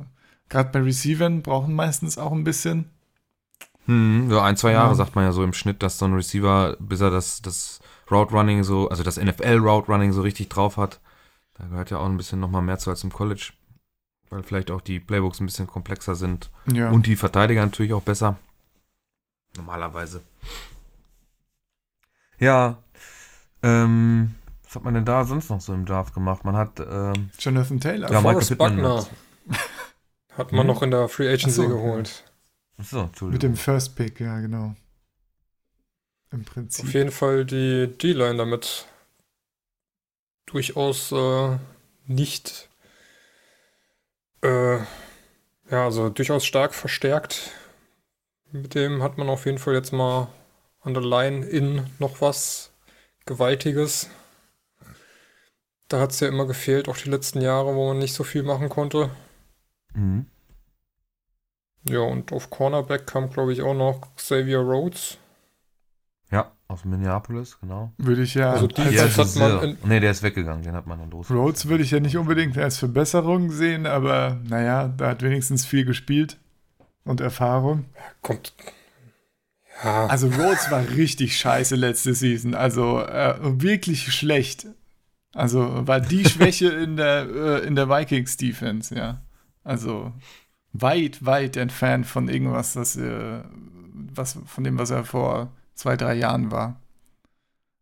Gerade bei Receivern brauchen meistens auch ein bisschen. Hm, so ein, zwei Jahre ja. sagt man ja so im Schnitt, dass so ein Receiver, bis er das, das Route Running so, also das NFL Route Running so richtig drauf hat, da gehört ja auch ein bisschen nochmal mehr zu als im College, weil vielleicht auch die Playbooks ein bisschen komplexer sind ja. und die Verteidiger natürlich auch besser. Normalerweise. Ja, ähm, was hat man denn da sonst noch so im Draft gemacht? Man hat ähm, Jonathan Taylor. Ja, Michael Buckner. Hat man hm? noch in der Free Agency so, geholt. Achso, Mit dem First Pick, ja, genau. Im Prinzip. Auf jeden Fall die D-Line damit durchaus äh, nicht, äh, ja, also durchaus stark verstärkt Mit dem hat man auf jeden Fall jetzt mal an der Line in noch was Gewaltiges. Da hat es ja immer gefehlt, auch die letzten Jahre, wo man nicht so viel machen konnte. Mhm. Ja, und auf Cornerback kam, glaube ich, auch noch Xavier Rhodes. Ja, aus Minneapolis, genau. Würde ich ja. Also als- die- Ja, das hat man nee, der ist weggegangen, den hat man dann los. Rhodes würde ich ja nicht unbedingt als Verbesserung sehen, aber naja, da hat wenigstens viel gespielt und Erfahrung. Kommt. Ja, Also Rhodes war richtig scheiße letzte Season, also äh, wirklich schlecht. Also war die Schwäche in der, äh, in der Vikings Defense, ja. Also weit, weit entfernt von irgendwas, das, äh, was, von dem, was er vor zwei, drei Jahren war.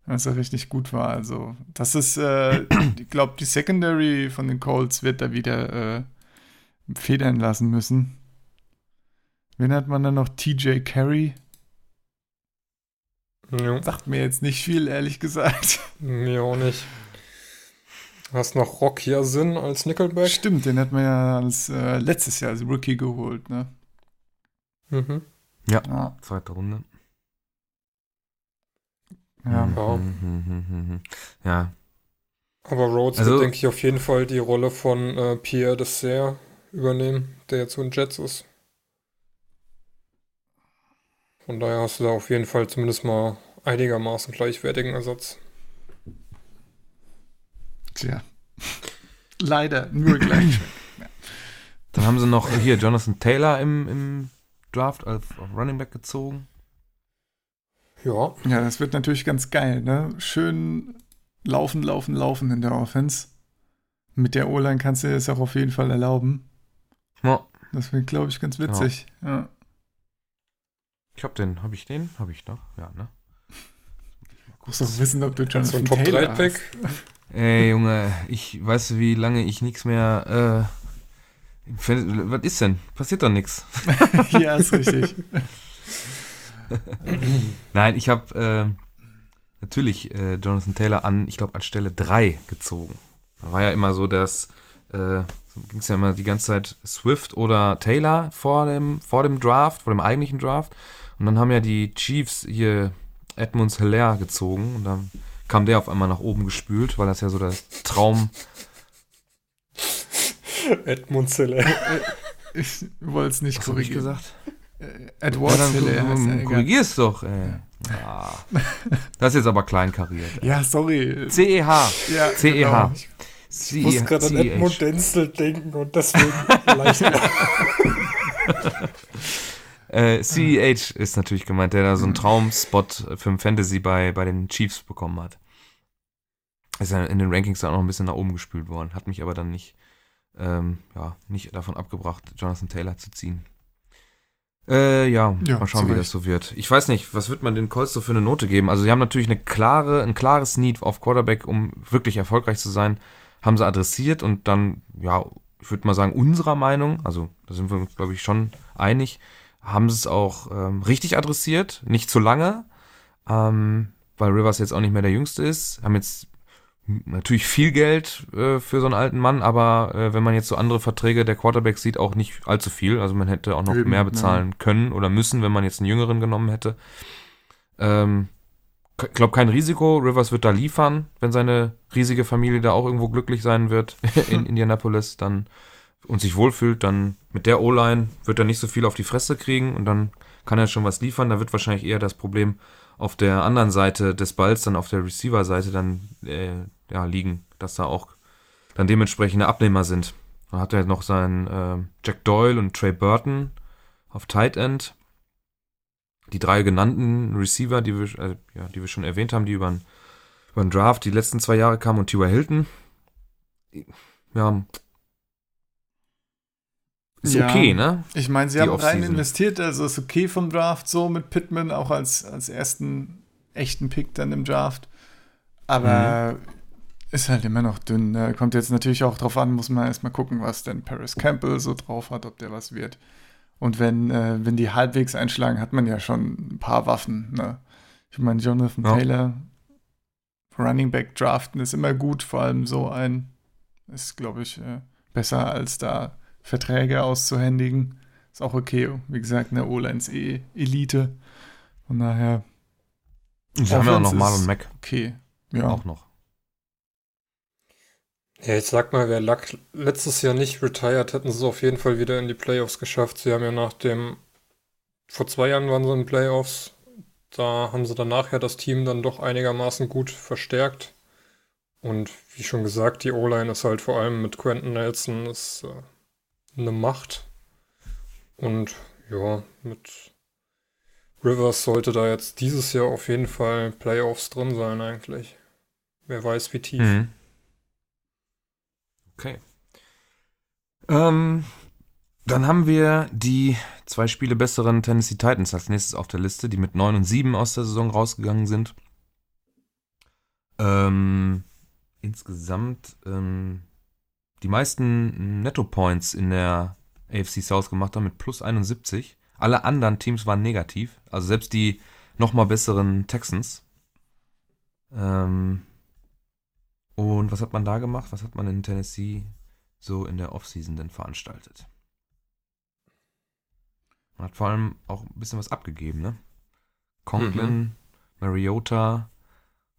Als er richtig gut war. Also, das ist, äh, [CLEARS THROAT] ich glaube, die Secondary von den Colts wird da wieder äh, federn lassen müssen. Wen hat man dann noch? TJ Carey? ja, Sagt mir jetzt nicht viel, ehrlich gesagt. mir auch nicht. Hast noch Rock hier Sinn als Nickelback? Stimmt, den hat man ja als, äh, letztes Jahr als Rookie geholt, ne? Mhm. Ja. Zweite Runde. ja. Mhm, Ja. mhm, mhm, mhm. Ja, Aber Rhodes Also- wird, denke ich, auf jeden Fall die Rolle von äh, Pierre Dessert übernehmen, der jetzt zu den Jets ist. Von daher hast du da auf jeden Fall zumindest mal einigermaßen gleichwertigen Ersatz. Tja. Leider, nur gleich. [CLEARS THROAT] Dann haben sie noch hier Jonathan Taylor im, im Draft als auf Running Back gezogen. Ja, ja, das wird natürlich ganz geil, ne? Schön laufen, laufen, laufen in der Offense. Mit der O-Line kannst du dir das auch auf jeden Fall erlauben. Ja, Das wird, glaube ich, ganz witzig. Ja. ich hab den, hab ich den? Hab ich noch? Ja, ne? Musst doch wissen, ob du so Jonathan ein Top Taylor 3 Pick. Ey, Junge, ich weiß, wie lange ich nichts mehr, äh, was ist denn? Passiert doch nichts. [LAUGHS] ja, ist richtig. [LAUGHS] Nein, ich habe äh, natürlich äh, Jonathan Taylor an, ich glaube, an Stelle 3 gezogen. Da war ja immer so, dass äh, so ging es ja immer die ganze Zeit Swift oder Taylor vor dem, vor dem Draft, vor dem eigentlichen Draft. Und dann haben ja die Chiefs hier Edmunds Hilaire gezogen und dann kam der auf einmal nach oben gespült, weil das ja so der Traum. Edmund Zelle. Ich wollte es nicht Was hab ich korrigieren. gesagt? Äh, Ja, Hilaire heißt er, egal. korrigier's doch, ey. Ja. Das ist jetzt aber kleinkariert. Ja, sorry. C-E-H. Ja, C-E-H. genau. Ich muss gerade an Edmund Denzel denken und deswegen [LAUGHS] leicht. [LAUGHS] Äh, CEH ist natürlich gemeint, der da so einen Traumspot für ein Fantasy bei, bei den Chiefs bekommen hat. Ist ja in den Rankings dann auch noch ein bisschen nach oben gespült worden. Hat mich aber dann nicht, ähm, ja, nicht davon abgebracht, Jonathan Taylor zu ziehen. Äh, ja, Ja, mal schauen, wie das so wird. Ich weiß nicht, was wird man den Colts so für eine Note geben? Also, sie haben natürlich eine klare, ein klares Need auf Quarterback, um wirklich erfolgreich zu sein, haben sie adressiert und dann, ja, ich würde mal sagen, unserer Meinung, also da sind wir uns, glaube ich, schon einig, haben sie es auch ähm, richtig adressiert, nicht zu lange, ähm, weil Rivers jetzt auch nicht mehr der Jüngste ist, haben jetzt natürlich viel Geld äh, für so einen alten Mann, aber äh, wenn man jetzt so andere Verträge der Quarterbacks sieht, auch nicht allzu viel. Also man hätte auch noch Eben, mehr bezahlen können oder müssen, wenn man jetzt einen Jüngeren genommen hätte. Ähm, ich glaube, kein Risiko. Rivers wird da liefern, wenn seine riesige Familie da auch irgendwo glücklich sein wird [LAUGHS] in Indianapolis, dann und sich wohlfühlt, dann mit der O-Line wird er nicht so viel auf die Fresse kriegen und dann kann er schon was liefern. Da wird wahrscheinlich eher das Problem auf der anderen Seite des Balls, dann auf der Receiver-Seite dann äh, ja, liegen, dass da auch dann dementsprechende Abnehmer sind. Dann hat er noch seinen äh, Jack Doyle und Trey Burton auf Tight End. Die drei genannten Receiver, die wir, äh, ja, die wir schon erwähnt haben, die über den, Draft die letzten zwei Jahre kamen und T.Y. Hilton. Ja, ist Ja. okay, ne? Ich meine, sie Die haben rein investiert, also ist okay vom Draft so mit Pittman, auch als, als ersten echten Pick dann im Draft. Aber Mhm. ist halt immer noch dünn. Ne? Kommt jetzt natürlich auch drauf an, muss man erstmal gucken, was denn Paris Campbell so drauf hat, ob der was wird. Und wenn, äh, wenn die halbwegs einschlagen, hat man ja schon ein paar Waffen. Ne? Ich meine, Jonathan Ja. Taylor, Running Back draften ist immer gut, vor allem so ein. Ist, glaube ich, äh, besser als da Verträge auszuhändigen. ist auch okay. Wie gesagt, eine O-Line ist eh Elite. Von daher. Sie haben ja auch noch Marlon Mack. Okay, ja. Auch noch. Ja, ich sag mal, wer Luck letztes Jahr nicht retired, hätten sie es auf jeden Fall wieder in die Playoffs geschafft. Sie haben ja nach dem, vor zwei Jahren waren sie in den Playoffs, da haben sie danach ja das Team dann doch einigermaßen gut verstärkt. Und wie schon gesagt, die O-Line ist halt vor allem mit Quentin Nelson ist äh, eine Macht. Und ja, mit Rivers sollte da jetzt dieses Jahr auf jeden Fall Playoffs drin sein eigentlich. Wer weiß, wie tief. Mhm. Okay. Ähm, dann haben wir die zwei Spiele besseren Tennessee Titans als nächstes auf der Liste, die mit 9 und 7 aus der Saison rausgegangen sind. Ähm, insgesamt ähm, die meisten Netto-Points in der AFC South gemacht haben mit plus 71. Alle anderen Teams waren negativ, also selbst die nochmal besseren Texans. Ähm, und was hat man da gemacht? Was hat man in Tennessee so in der Offseason denn veranstaltet? Man hat vor allem auch ein bisschen was abgegeben, ne? Conklin, mhm. Mariota,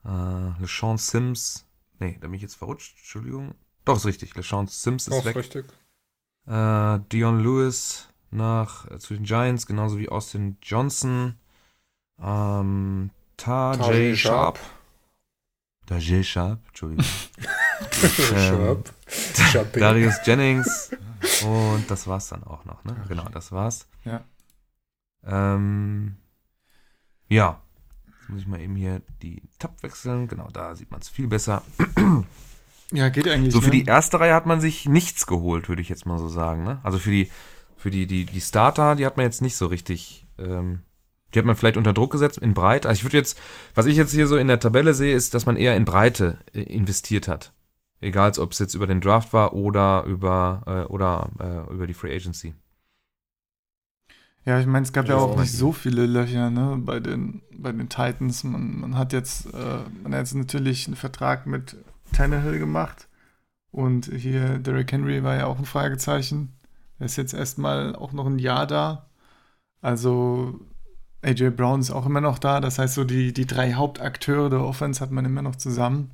äh, LeSean Sims. Nee, da bin ich jetzt verrutscht, Entschuldigung. Doch, ist richtig. LeSean Sims ist auch weg. richtig. Äh, Dion Lewis nach äh, zu den Giants, genauso wie Austin Johnson. Ähm, Tajay Sharp. Tajay Sharp, Entschuldigung. [LAUGHS] ähm, Sharp. Darius Jennings. Und das war's dann auch noch, ne? Genau, das war's. Ja. Ähm, ja. Jetzt muss ich mal eben hier die Tab wechseln. Genau, da sieht man es viel besser. Ja, geht eigentlich. So für ne? die erste Reihe hat man sich nichts geholt, würde ich jetzt mal so sagen. Ne? Also für die, für die, die, die Starter, die hat man jetzt nicht so richtig. Ähm, die hat man vielleicht unter Druck gesetzt in Breite. Also ich würde jetzt, was ich jetzt hier so in der Tabelle sehe, ist, dass man eher in Breite äh, investiert hat. Egal, ob es jetzt über den Draft war oder über, äh, oder, äh, über die Free Agency. Ja, ich meine, es gab ja, ja auch nicht so viele Löcher ne, bei, den, bei den Titans. Man, man hat jetzt, äh, man hat jetzt natürlich einen Vertrag mit Tannehill gemacht. Und hier Derrick Henry war ja auch ein Fragezeichen. Er ist jetzt erstmal auch noch ein Jahr da. Also AJ Brown ist auch immer noch da. Das heißt, so die, die drei Hauptakteure der Offense hat man immer noch zusammen.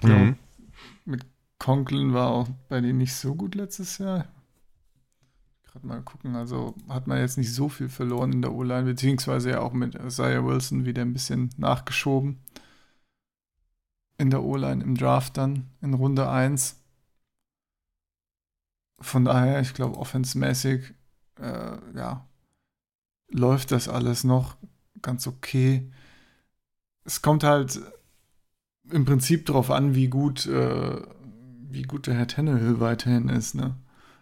Glaub, mhm. Mit Conklin war auch bei denen nicht so gut letztes Jahr. Gerade mal gucken, also hat man jetzt nicht so viel verloren in der O-Line, beziehungsweise ja auch mit Isaiah Wilson wieder ein bisschen nachgeschoben in der O-Line im Draft dann in Runde 1. Von daher, ich glaube, offensmäßig, äh, ja, läuft das alles noch ganz okay. Es kommt halt im Prinzip darauf an, wie gut, äh, wie gut der Herr Tannehill weiterhin ist, ne?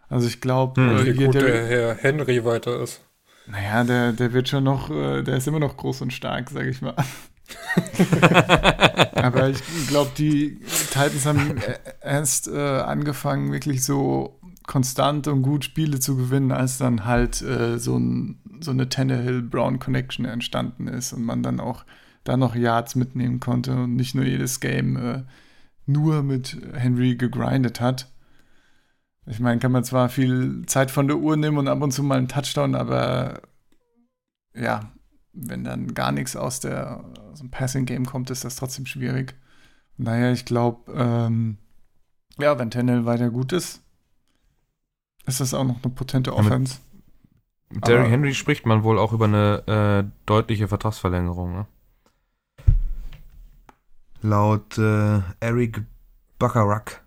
Also ich glaube, hm, äh, wie gut der, der, Herr Henry weiter ist. Naja, der, der wird schon noch, äh, der ist immer noch groß und stark, sag ich mal. [LAUGHS] Aber ich glaube, die Titans haben erst äh, angefangen, wirklich so konstant und gut Spiele zu gewinnen, als dann halt äh, so, ein, so eine Tannehill-Brown-Connection entstanden ist und man dann auch da noch Yards mitnehmen konnte und nicht nur jedes Game äh, nur mit Henry gegrindet hat. Ich meine, kann man zwar viel Zeit von der Uhr nehmen und ab und zu mal einen Touchdown, aber ja, wenn dann gar nichts aus, der, aus dem Passing-Game kommt, ist das trotzdem schwierig. Naja, ich glaube, ähm, ja, wenn Tennell weiter gut ist, ist das auch noch eine potente Offense. Ja, mit Derrick Henry spricht man wohl auch über eine äh, deutliche Vertragsverlängerung. Ne? Laut äh, Eric Bacharach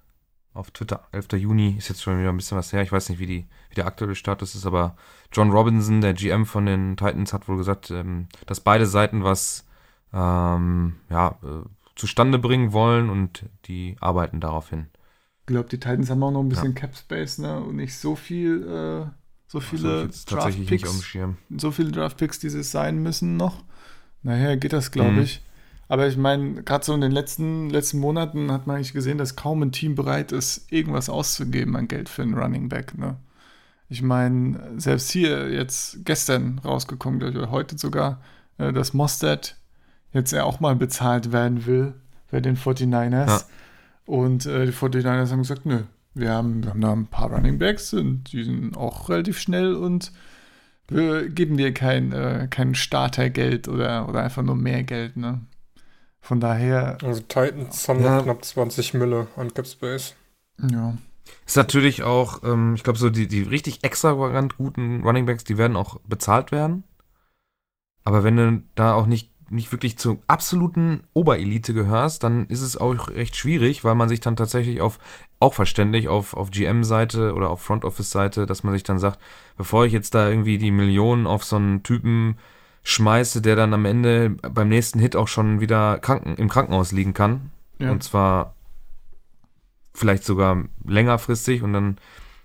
auf Twitter, 11. Juni, ist jetzt schon wieder ein bisschen was her. Ich weiß nicht, wie, die, wie der aktuelle Status ist, aber John Robinson, der GM von den Titans, hat wohl gesagt, ähm, dass beide Seiten was ähm, ja, äh, zustande bringen wollen und die arbeiten darauf hin. Ich glaube, die Titans haben auch noch ein bisschen ja. Cap Space, ne? Und nicht so viel, äh, so viele Draft Picks, so viele Draft Picks, die es sein müssen noch. Naja, geht das, glaube mhm. ich. Aber ich meine, gerade so in den letzten, letzten Monaten hat man eigentlich gesehen, dass kaum ein Team bereit ist, irgendwas auszugeben an Geld für einen Running Back. Ne? Ich meine, selbst hier jetzt gestern rausgekommen, oder heute sogar, äh, dass Mostert jetzt ja auch mal bezahlt werden will bei den 49ers. Ja. Und äh, die 49ers haben gesagt, nö, Wir haben, wir haben da ein paar Running Backs und die sind auch relativ schnell und wir geben dir kein, äh, kein Startergeld oder, oder einfach nur mehr Geld, ne? Von daher. Also Titans haben ja. knapp 20 Mille an Cap Space. Ja. Ist natürlich auch, ähm, ich glaube, so die, die richtig extravagant guten Running Backs, die werden auch bezahlt werden. Aber wenn du da auch nicht, nicht wirklich zur absoluten Oberelite gehörst, dann ist es auch recht schwierig, weil man sich dann tatsächlich auf, auch verständlich, auf, auf GM-Seite oder auf Front Office-Seite, dass man sich dann sagt, bevor ich jetzt da irgendwie die Millionen auf so einen Typen schmeiße, der dann am Ende beim nächsten Hit auch schon wieder kranken, im Krankenhaus liegen kann. Ja. Und zwar vielleicht sogar längerfristig und dann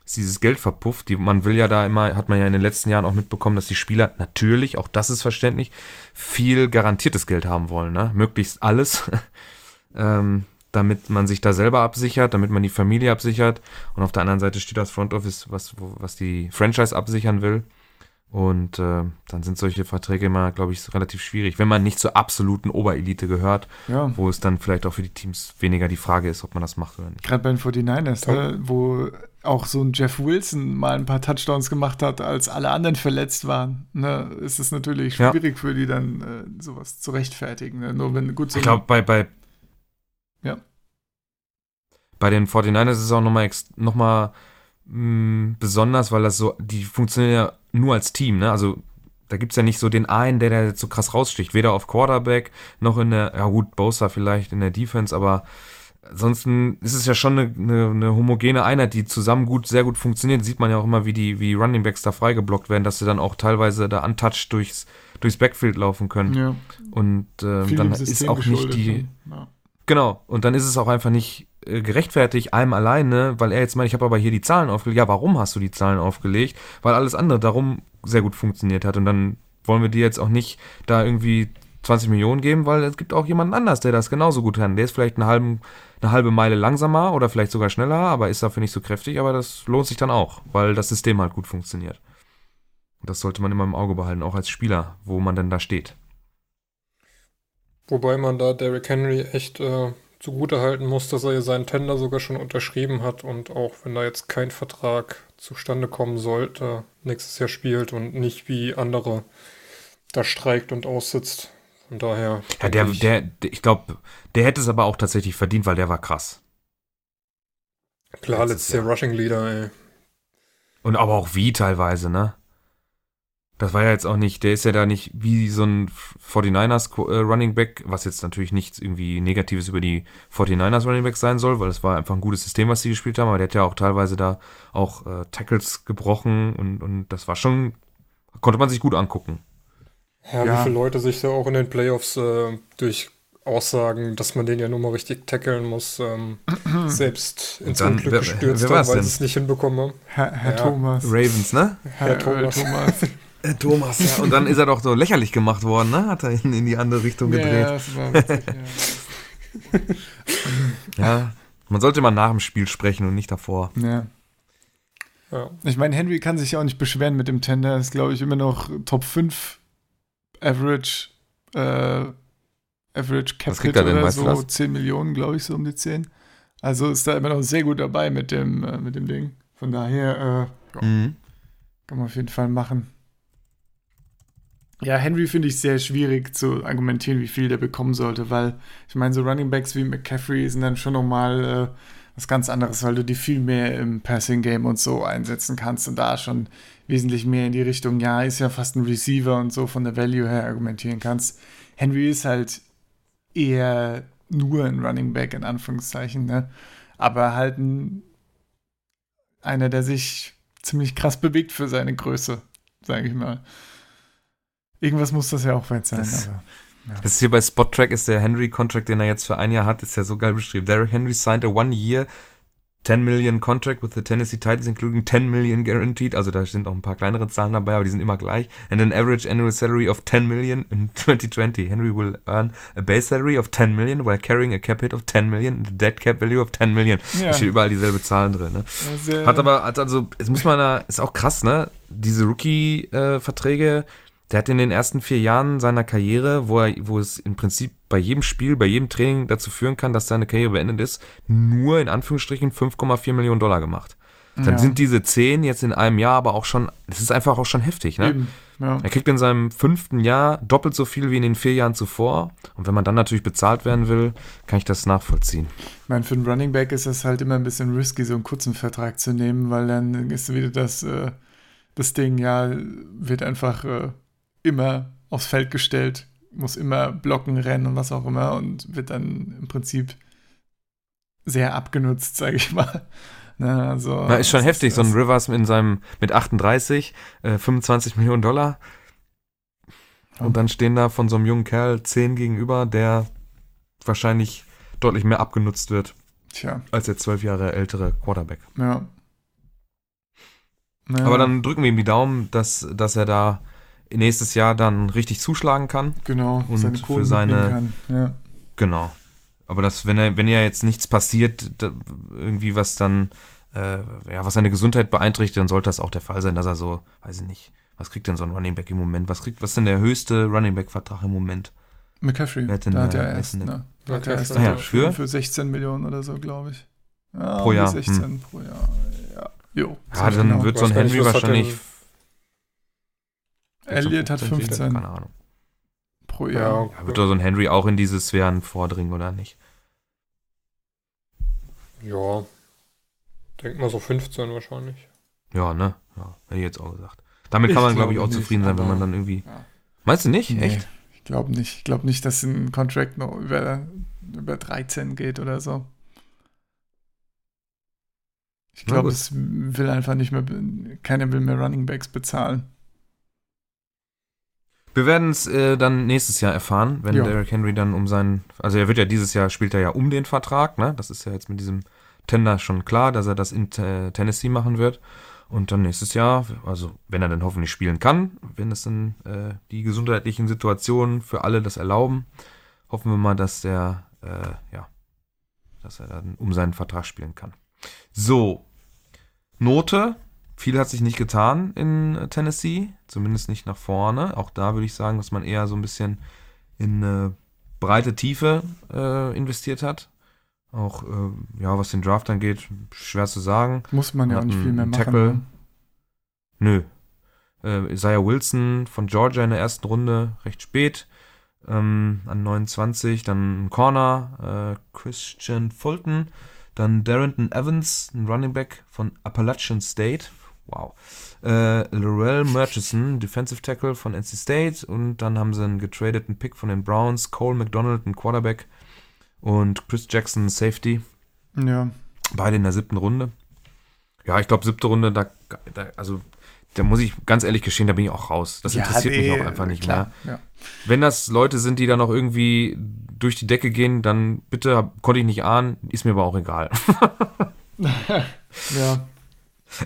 ist dieses Geld verpufft. Die, man will ja da immer, hat man ja in den letzten Jahren auch mitbekommen, dass die Spieler natürlich, auch das ist verständlich, viel garantiertes Geld haben wollen, ne? Möglichst alles. [LAUGHS] ähm, damit man sich da selber absichert, damit man die Familie absichert. Und auf der anderen Seite steht das Front Office, was, was die Franchise absichern will. Und äh, dann sind solche Verträge immer, glaube ich, relativ schwierig, wenn man nicht zur absoluten Oberelite gehört, ja. wo es dann vielleicht auch für die Teams weniger die Frage ist, ob man das macht oder nicht. Gerade bei den 49ers, ne, wo auch so ein Jeff Wilson mal ein paar Touchdowns gemacht hat, als alle anderen verletzt waren, ne, ist es natürlich schwierig ja. für die dann äh, sowas zu rechtfertigen. Ne? Nur wenn gut so Ich glaube, bei, bei, ja. bei den 49ers ist es auch nochmal noch mal, mh, mm, besonders, weil das so, die funktionieren ja nur als Team, ne? Also da gibt es ja nicht so den einen, der da jetzt so krass raussticht. Weder auf Quarterback noch in der, ja gut, Bosa vielleicht in der Defense, aber ansonsten ist es ja schon eine, eine, eine, homogene Einheit, die zusammen gut, sehr gut funktioniert. Sieht man ja auch immer, wie die, wie Running Backs da freigeblockt werden, dass sie dann auch teilweise da untouched durchs, durchs Backfield laufen können. Ja. Und äh, dann ist auch nicht die. Ja. Genau, und dann ist es auch einfach nicht gerechtfertigt, einem alleine, weil er jetzt meint, ich habe aber hier die Zahlen aufgelegt. Ja, warum hast du die Zahlen aufgelegt? Weil alles andere darum sehr gut funktioniert hat. Und dann wollen wir dir jetzt auch nicht da irgendwie 20 Millionen geben, weil es gibt auch jemanden anders, der das genauso gut kann. Der ist vielleicht eine halbe, eine halbe Meile langsamer oder vielleicht sogar schneller, aber ist dafür nicht so kräftig, aber das lohnt sich dann auch, weil das System halt gut funktioniert. Das sollte man immer im Auge behalten, auch als Spieler, wo man denn da steht. Wobei man da Derrick Henry echt äh, zugutehalten muss, dass er seinen Tender sogar schon unterschrieben hat und auch wenn da jetzt kein Vertrag zustande kommen sollte, nächstes Jahr spielt und nicht wie andere da streikt und aussitzt. Von daher. Ja, der, ich, der, der, ich glaube, der hätte es aber auch tatsächlich verdient, weil der war krass. Klar, letztes Jahr Rushing Leader, ey. Und aber auch wie teilweise, ne? Das war ja jetzt auch nicht, der ist ja da nicht wie so ein 49ers äh, Running Back, was jetzt natürlich nichts irgendwie Negatives über die 49ers Running Back sein soll, weil es war einfach ein gutes System, was sie gespielt haben, aber der hat ja auch teilweise da auch äh, Tackles gebrochen und, und das war schon, konnte man sich gut angucken. Ja, ja. wie viele Leute sich da auch in den Playoffs äh, durch Aussagen, dass man den ja nur mal richtig tackeln muss, ähm, [CLEARS THROAT] selbst ins dann, Unglück gestürzt wer, wer haben, weil sie es nicht hinbekommen haben. Herr, Herr ja. Thomas. Ravens, ne? Herr, Herr Thomas. Thomas. Äh, Thomas, ja. Und dann ist er doch so lächerlich gemacht worden, ne? Hat er ihn in die andere Richtung gedreht. Ja, das war witzig, ja. [LAUGHS] ja, man sollte mal nach dem Spiel sprechen und nicht davor. Ja. ja. Ich meine, Henry kann sich ja auch nicht beschweren mit dem Tender. Ist, glaube ich, immer noch Top 5 Average, äh, Average Cap Hit oder weißt so. 10 Millionen, glaube ich, so um die 10. Also ist da immer noch sehr gut dabei mit dem, äh, mit dem Ding. Von daher, äh, mhm. kann man auf jeden Fall machen. Ja, Henry finde ich sehr schwierig zu argumentieren, wie viel der bekommen sollte, weil ich meine, so Running Backs wie McCaffrey sind dann schon nochmal äh, was ganz anderes, weil du die viel mehr im Passing Game und so einsetzen kannst und da schon wesentlich mehr in die Richtung, ja, ist ja fast ein Receiver und so von der Value her argumentieren kannst. Henry ist halt eher nur ein Running Back in Anführungszeichen, ne? Aber halt ein, einer, der sich ziemlich krass bewegt für seine Größe, sage ich mal. Irgendwas muss das ja auch wert sein. Das, aber, ja. das ist hier bei Spot-Track ist der Henry-Contract, den er jetzt für ein Jahr hat, ist ja so geil beschrieben. Derrick Henry signed a one-year 10 Million Contract with the Tennessee Titans, including 10 Million guaranteed. Also da sind auch ein paar kleinere Zahlen dabei, aber die sind immer gleich. And an average annual salary of 10 million in 2020. Henry will earn a base salary of 10 million while carrying a cap hit of 10 million and a dead cap value of 10 million. Ja. Da steht überall dieselbe Zahlen drin. Ne? Hat aber, hat also, jetzt muss man da, ist auch krass, ne? Diese Rookie-Verträge, äh, der hat in den ersten vier Jahren seiner Karriere, wo er, wo es im Prinzip bei jedem Spiel, bei jedem Training dazu führen kann, dass seine Karriere beendet ist, nur in Anführungsstrichen 5,4 Millionen Dollar gemacht. Dann Ja. sind diese 10 jetzt in einem Jahr aber auch schon, das ist einfach auch schon heftig, ne? Eben. Ja. Er kriegt in seinem fünften Jahr doppelt so viel wie in den vier Jahren zuvor. Und wenn man dann natürlich bezahlt werden will, kann ich das nachvollziehen. Ich meine, für einen Running Back ist es halt immer ein bisschen risky, so einen kurzen Vertrag zu nehmen, weil dann ist wieder das, äh, das Ding, ja, wird einfach äh, immer aufs Feld gestellt, muss immer blocken, rennen und was auch immer und wird dann im Prinzip sehr abgenutzt, sage ich mal. [LAUGHS] Na, also, Na, ist schon heftig, so ein Rivers in seinem, mit 38, äh, 25 Millionen Dollar. Und dann stehen da von so einem jungen Kerl 10 gegenüber, der wahrscheinlich deutlich mehr abgenutzt wird Tja, als der zwölf Jahre ältere Quarterback. ja. Naja, Aber dann drücken wir ihm die Daumen, dass, dass er da nächstes Jahr dann richtig zuschlagen kann. genau, und seine für seine-. Ja. Genau. Aber das, wenn er, wenn ja jetzt nichts passiert, da, irgendwie was dann, äh, ja, was seine Gesundheit beeinträchtigt, dann sollte das auch der Fall sein, dass er so, weiß ich nicht, was kriegt denn so ein Running Back im Moment? Was kriegt, was ist denn der höchste Running Back Vertrag im Moment? McCaffrey, Wer hat denn da hat da- er ist erst, ne? der? Hat er erst ja, für, für? für 16 Millionen oder so, glaube ich. Ja, Pro Jahr, 16 pro Jahr. Ja, jo. Ja, dann genau. wird so ein Henry wahrscheinlich. Elliot hat 15, 15 Keine Ahnung. pro Jahr. Ja, wird doch so ein Henry auch in diese Sphären vordringen oder nicht? Ja. Denk mal so 15 wahrscheinlich. Ja, ne? Ja, hätte ich jetzt auch gesagt. Damit kann Ich man, glaube ich, auch nicht, zufrieden sein, wenn man dann irgendwie. Ja. Meinst du nicht? Nee, Echt? Ich glaube nicht. Ich glaube nicht, dass ein Contract noch über, über 13 geht oder so. Ich glaube, es will einfach nicht mehr, keiner will mehr Running Backs bezahlen. Wir werden es äh, dann nächstes Jahr erfahren, wenn Ja. Derrick Henry dann um seinen, also er wird ja dieses Jahr spielt er ja um den Vertrag, ne? Das ist ja jetzt mit diesem Tender schon klar, dass er das in äh, Tennessee machen wird. Und dann nächstes Jahr, also wenn er dann hoffentlich spielen kann, wenn es dann äh, die gesundheitlichen Situationen für alle das erlauben, hoffen wir mal, dass der, äh, ja, dass er dann um seinen Vertrag spielen kann. So, Note. Viel hat sich nicht getan in Tennessee, zumindest nicht nach vorne. Auch da würde ich sagen, dass man eher so ein bisschen in äh, breite Tiefe äh, investiert hat. Auch, äh, ja, was den Draft angeht, schwer zu sagen. Muss man ja auch nicht viel mehr machen. Tackle. ne? Nö. Äh, Isaiah Wilson von Georgia in der ersten Runde, recht spät, ähm, an 29. Dann ein Corner, äh, Christian Fulton. Dann Darrington Evans, ein Running Back von Appalachian State. Wow. Äh, Laurel Murchison, Defensive Tackle von NC State. Und dann haben sie einen getradeten Pick von den Browns. Cole McDonald, ein Quarterback. Und Chris Jackson, Safety. Ja, Beide in der siebten Runde. Ja, ich glaube, siebte Runde, da, da, also, da muss ich ganz ehrlich gestehen, da bin ich auch raus. Das Ja, interessiert mich nee, auch einfach nicht klar, mehr. Ja. Wenn das Leute sind, die da noch irgendwie durch die Decke gehen, dann bitte, konnte ich nicht ahnen, ist mir aber auch egal. [LAUGHS] ja,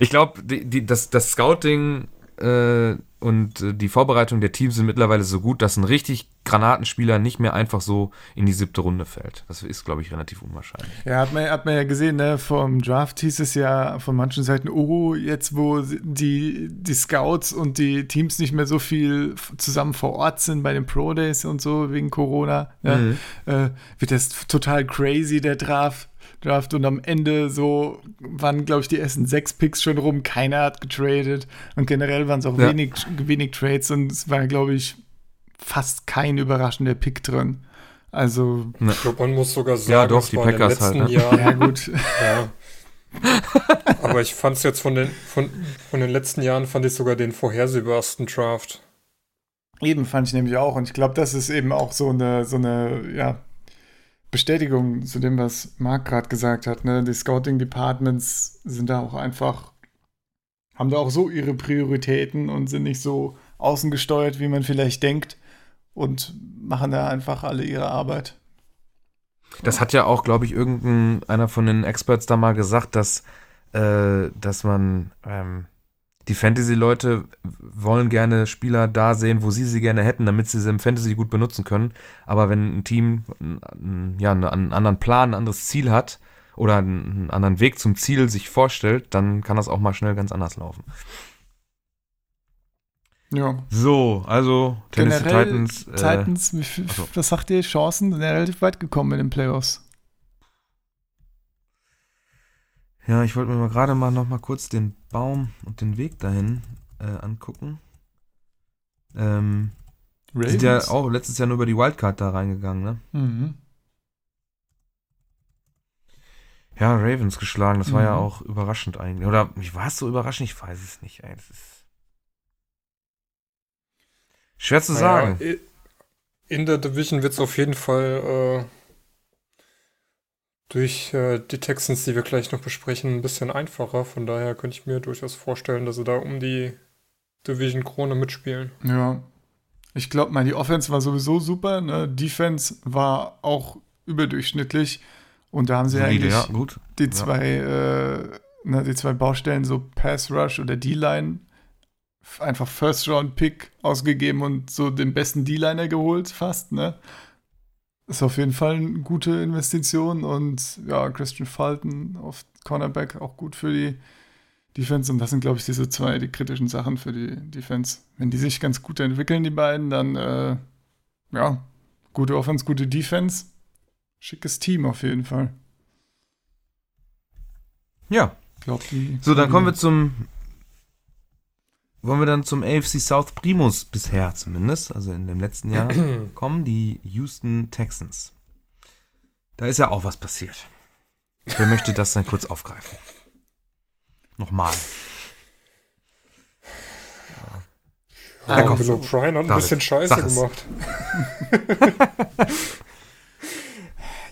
Ich glaube, das, das Scouting äh, und äh, die Vorbereitung der Teams sind mittlerweile so gut, dass ein richtig Granatenspieler nicht mehr einfach so in die siebte Runde fällt. Das ist, glaube ich, relativ unwahrscheinlich. Ja, hat man, hat man ja gesehen, ne? Vom Draft hieß es ja von manchen Seiten, oh, jetzt wo die, die Scouts und die Teams nicht mehr so viel zusammen vor Ort sind bei den Pro Days und so wegen Corona, ja, Mhm. äh, wird das total crazy, der Draft. Draft und am Ende so waren, glaube ich, die ersten sechs Picks schon rum, keiner hat getradet und generell waren es auch Ja. wenig, wenig Trades und es war, glaube ich, fast kein überraschender Pick drin. Also, Ich glaube, man muss sogar sagen, Ja, doch, es die war in den Packers letzten halt, ne? Jahren. ja gut. Ja. Aber ich fand es jetzt von den, von, von den letzten Jahren, fand ich sogar den vorhersehbarsten Draft. Eben fand ich nämlich auch. Und ich glaube, das ist eben auch so eine, so eine, ja, Bestätigung zu dem, was Marc gerade gesagt hat. Ne? Die Scouting Departments sind da auch einfach, haben da auch so ihre Prioritäten und sind nicht so außengesteuert, wie man vielleicht denkt. Und machen da einfach alle ihre Arbeit. Das hat ja auch, glaube ich, irgendein einer von den Experts da mal gesagt, dass, äh, dass man ähm, die Fantasy-Leute wollen gerne Spieler da sehen, wo sie sie gerne hätten, damit sie sie im Fantasy gut benutzen können. Aber wenn ein Team ja, einen anderen Plan, ein anderes Ziel hat oder einen anderen Weg zum Ziel sich vorstellt, dann kann das auch mal schnell ganz anders laufen. Ja. So, also Tennessee Generell Titans. Äh, Titans, was sagt ihr? Chancen? Sind ja relativ weit gekommen in den Playoffs. Ja, ich wollte mir mal gerade mal noch mal kurz den Baum und den Weg dahin äh, angucken. Ähm, die sind ja auch letztes Jahr nur über die Wildcard da reingegangen, ne? Mhm. Ja, Ravens geschlagen, das war ja Mhm. auch überraschend eigentlich. Oder war es so überraschend? Ich weiß es nicht, ey. Das ist schwer zu sagen. I- in der Division wird es auf jeden Fall äh, durch äh, die Texans, die wir gleich noch besprechen, ein bisschen einfacher. Von daher könnte ich mir durchaus vorstellen, dass sie da um die Division-Krone mitspielen. Ja. Ich glaube mal, die Offense war sowieso super. Ne? Defense war auch überdurchschnittlich. Und da haben sie Solide, eigentlich ja, gut. die Ja. zwei, äh, ne, die zwei Baustellen, so Pass Rush oder D-Line, einfach First Round Pick ausgegeben und so den besten D-Liner geholt, fast, ne? Ist auf jeden Fall eine gute Investition und ja, Christian Fulton auf Cornerback auch gut für die Defense und das sind, glaube ich, diese zwei, die kritischen Sachen für die Defense. Wenn die sich ganz gut entwickeln, die beiden, dann äh, ja, gute Offense, gute Defense. Schickes Team auf jeden Fall. Ja. Ich glaube, die. So, dann kommen wir zum. Wollen wir dann zum AFC South Primus bisher zumindest, also in dem letzten Jahr, [CLEARS THROAT] kommen, die Houston Texans. Da ist ja auch was passiert. Wer möchte das dann kurz aufgreifen? Nochmal. Ja, Koch. Bill O'Brien hat ein bisschen Scheiße gemacht. [LAUGHS]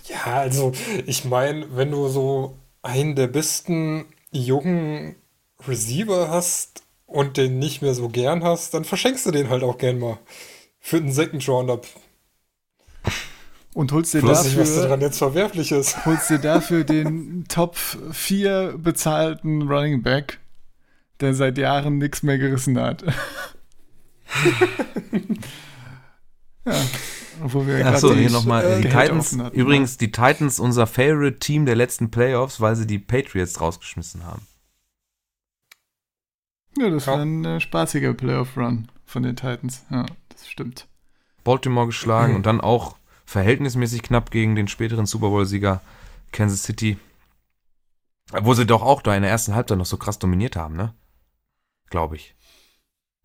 ja, also ich meine, wenn du so einen der besten jungen Receiver hast und den nicht mehr so gern hast, dann verschenkst du den halt auch gern mal. Für den Second Roundup. Und holst dir, weiß nicht, was dafür, daran jetzt verwerflich ist. holst dir dafür den Top 4 bezahlten Running Back, der seit Jahren nichts mehr gerissen hat. [LAUGHS] ja. Wo wir Achso, gerade hier nochmal. äh, die Titans, hatten. übrigens, die Titans, unser Favorite Team der letzten Playoffs, weil sie die Patriots rausgeschmissen haben. Ja, das Ja. war ein äh, spaßiger Playoff-Run von den Titans. Ja, das stimmt. Baltimore geschlagen [CLEARS THROAT] und dann auch verhältnismäßig knapp gegen den späteren Super Bowl-Sieger Kansas City. Wo sie doch auch da in der ersten Halbzeit noch so krass dominiert haben, ne? Glaube ich.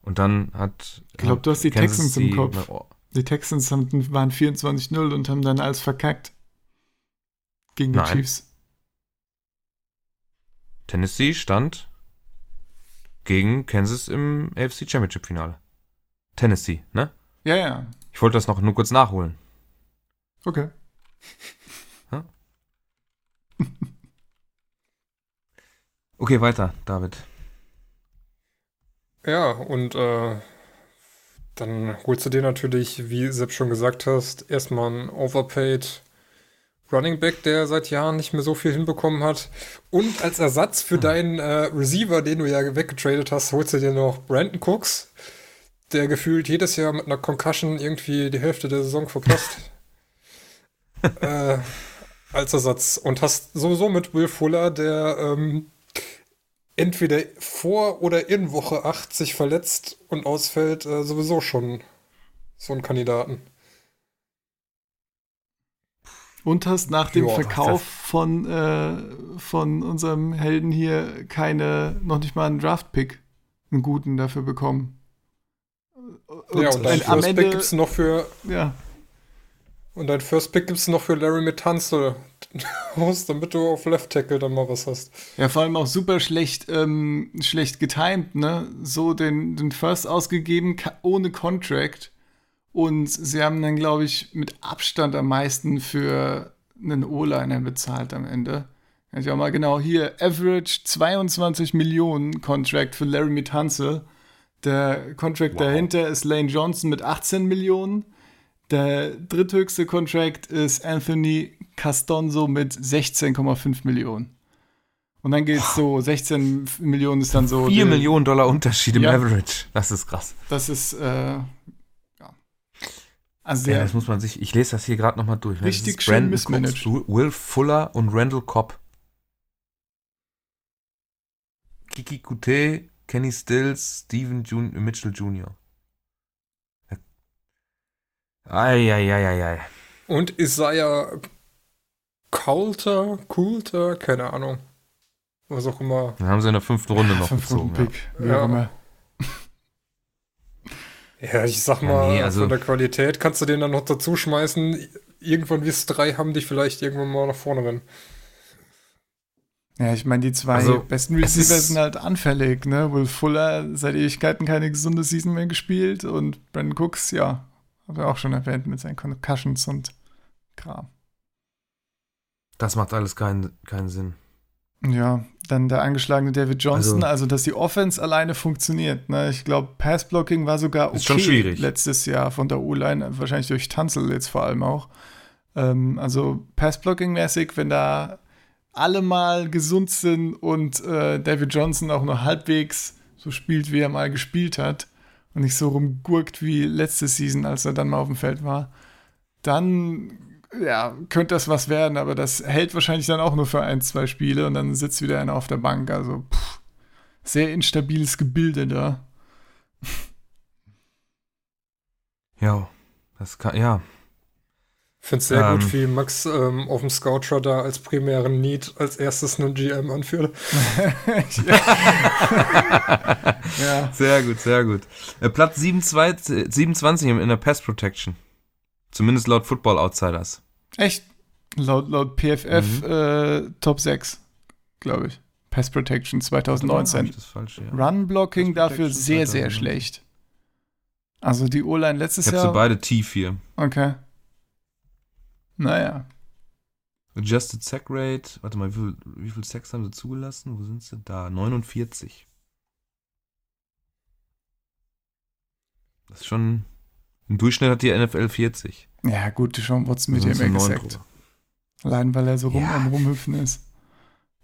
Und dann hat. Ich glaub, hat du hast die Kansas Texans im Kopf. Oh, Die Texans haben, waren 24-0 und haben dann alles verkackt. Gegen die Nein. Chiefs. Tennessee stand gegen Kansas im AFC Championship Finale. Tennessee, ne? Ja, ja. Ich wollte das noch nur kurz nachholen. Okay. Okay, weiter, David. Ja, und äh, dann holst du dir natürlich, wie Sepp schon gesagt hast, erstmal einen Overpaid Running Back, der seit Jahren nicht mehr so viel hinbekommen hat. Und als Ersatz für deinen äh, Receiver, den du ja weggetradet hast, holst du dir noch Brandon Cooks, der gefühlt jedes Jahr mit einer Concussion irgendwie die Hälfte der Saison verpasst. [LAUGHS] äh, als Ersatz. Und hast sowieso mit Will Fuller, der ähm, entweder vor oder in Woche 8 sich verletzt und ausfällt, äh, sowieso schon so einen Kandidaten. Und hast nach dem Ja, Verkauf von, äh, von unserem Helden hier keine, noch nicht mal einen Draft-Pick, einen guten dafür bekommen. Und, ja, und dein ein- am First Pick Ende, gibt's noch für ja, und dein First Pick gibt's noch für Larry Metanzel aus, [LAUGHS] damit du auf Left Tackle dann mal was hast. ja, vor allem auch super schlecht, ähm, schlecht getimed, ne? So den, den First ausgegeben, ohne Contract. Und sie haben dann, glaube ich, mit Abstand am meisten für einen O-Liner bezahlt am Ende. Kann ich auch mal genau hier, Average 22 Millionen Contract für Larry Mitanzel. Der Contract Wow. dahinter ist Lane Johnson mit 18 Millionen. Der dritthöchste Contract ist Anthony Castonzo mit 16,5 Millionen. Und dann geht's so, 16 Millionen ist dann so. 4 der- Millionen Dollar Unterschied im Ja. Average. Das ist krass. Das ist, äh. Also ja, das muss man sich, ich lese das hier gerade nochmal durch. Ne? Richtig schön Brandon missmanaged. Cooks, Will Fuller und Randall Cobb. Kiki Kute, Kenny Stills, Steven Jun Mitchell Jr. Eieieiei. Und Isaiah Coulter, Coulter, keine Ahnung. Was auch immer. Dann haben sie in der fünften Runde noch fünften gezogen. Pick, ja. ja. Ja, ich sag Ja, mal, nee, also- von der Qualität kannst du den dann noch dazu schmeißen. Irgendwann wie es drei haben, die vielleicht irgendwann mal nach vorne rennen. Ja, ich meine, die zwei Also, besten es Receiver sind halt anfällig, ne? Will Fuller seit Ewigkeiten keine gesunde Season mehr gespielt und Brandon Cooks, ja, haben wir auch schon erwähnt mit seinen Concussions und Kram. Das macht alles keinen, keinen Sinn. Ja, dann der angeschlagene David Johnson, Also- also, dass die Offense alleine funktioniert. Ne? Ich glaube, Passblocking war sogar okay letztes Jahr von der O-Line, wahrscheinlich durch Tanzel jetzt vor allem auch. Ähm, also Passblocking-mäßig, wenn da alle mal gesund sind und äh, David Johnson auch nur halbwegs so spielt, wie er mal gespielt hat und nicht so rumgurkt wie letzte Season, als er dann mal auf dem Feld war, dann ja, könnte das was werden, aber das hält wahrscheinlich dann auch nur für ein, zwei Spiele und dann sitzt wieder einer auf der Bank. Also pff, sehr instabiles Gebilde da. [LAUGHS] Ja, das kann, ja. Ich finde es sehr Ähm. gut, wie Max ähm, auf dem Scout-Radar als primären Need als erstes einen GM anführt. [LAUGHS] ja. Sehr gut, sehr gut. Äh, Platz 27, 27 in der Pass Protection. Zumindest laut Football Outsiders. Echt? Laut, laut PFF Mhm. äh, Top 6, glaube ich. Pass Protection Oder hab 2019. ich Das falsch, ja. Run Blocking dafür sehr, sehr 2019. schlecht. Also die O-Line letztes Ich habe sie Jahr. beide tief hier. Okay. Naja. Adjusted Sack Rate. Warte mal, wie viel, wie viel Sacks haben sie zugelassen? Wo sind sie? Da, 49. Das ist schon. Im Durchschnitt hat die NFL 40. Ja, gut, Sean Watson mit Da dem neun exakt. Allein weil er so rum Ja. am Rumhüpfen ist.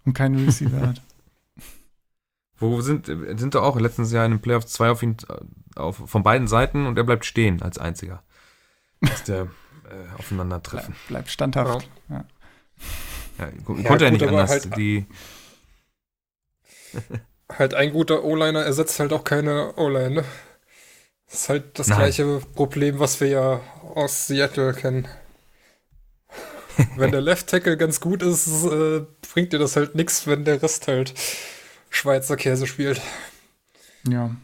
Und keinen Receiver hat. [LAUGHS] Wo sind, sind doch auch letztes Jahr in den Playoffs zwei auf ihn, auf, von beiden Seiten und er bleibt stehen als einziger. Dass der äh, aufeinandertreffen. Bleib, bleib standhaft. Ja. Ja, ko- Ja, konnte er gut, nicht aber anders. halt- die, [LAUGHS] Halt ein guter O-Liner ersetzt halt auch keine O-Line. Ne? Das ist halt das Nein. gleiche Problem, was wir ja aus Seattle kennen. [LAUGHS] wenn der Left Tackle ganz gut ist, äh, bringt dir das halt nichts, wenn der Rest halt Schweizer Käse spielt. ja.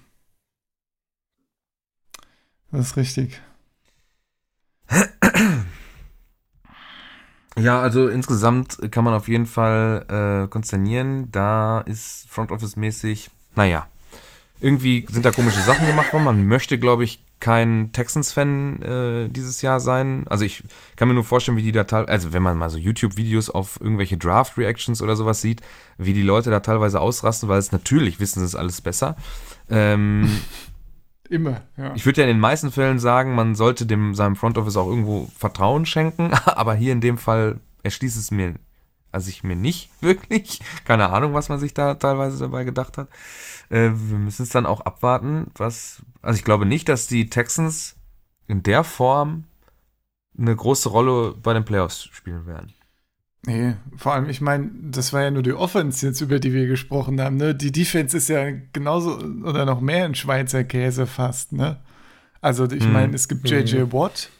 Das ist richtig. Ja, also insgesamt kann man auf jeden Fall äh, konsternieren. Da ist Front Office mäßig, naja, irgendwie sind da komische Sachen gemacht worden. Man möchte, glaube ich, kein Texans-Fan äh, dieses Jahr sein. Also ich kann mir nur vorstellen, wie die da teilweise, also wenn man mal so YouTube-Videos auf irgendwelche Draft-Reactions oder sowas sieht, wie die Leute da teilweise ausrasten, weil es natürlich wissen sie es alles besser. Ähm, [LAUGHS] Immer, ja. ich würde ja in den meisten Fällen sagen, man sollte dem seinem Front Office auch irgendwo Vertrauen schenken, [LAUGHS] aber hier in dem Fall erschließt es mir, also ich mir nicht [LAUGHS] wirklich. Keine Ahnung, was man sich da teilweise dabei gedacht hat. Äh, wir müssen es dann auch abwarten, was. Also ich glaube nicht, dass die Texans in der Form eine große Rolle bei den Playoffs spielen werden. Nee, vor allem, ich meine, das war ja nur die Offense jetzt, über die wir gesprochen haben. Ne? Die Defense ist ja genauso oder noch mehr ein Schweizer Käse fast. Ne? Also ich Mhm. meine, es gibt JJ Watt.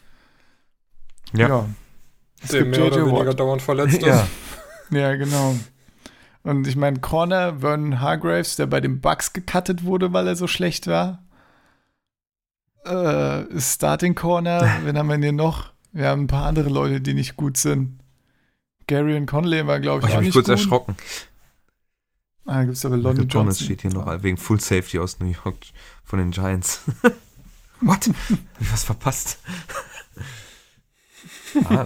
Ja. Es Der gibt mehr oder JJ weniger Watt. dauernd verletzt Ja. ist. Ja, genau. Und ich meine, Corner, Vernon Hargraves, der bei den Bucks gecuttet wurde, weil er so schlecht war. Äh, Starting Corner, [LAUGHS] wen haben wir denn hier noch? Wir haben ein paar andere Leute, die nicht gut sind. Gary und Conley war, glaube Ich ich, auch habe mich nicht kurz gut. erschrocken. Ah, gibt es aber Lonnie Michael Johnson. steht hier noch wegen Full Safety aus New York von den Giants. [LAUGHS] What? Hab ich was verpasst? [LAUGHS] ah.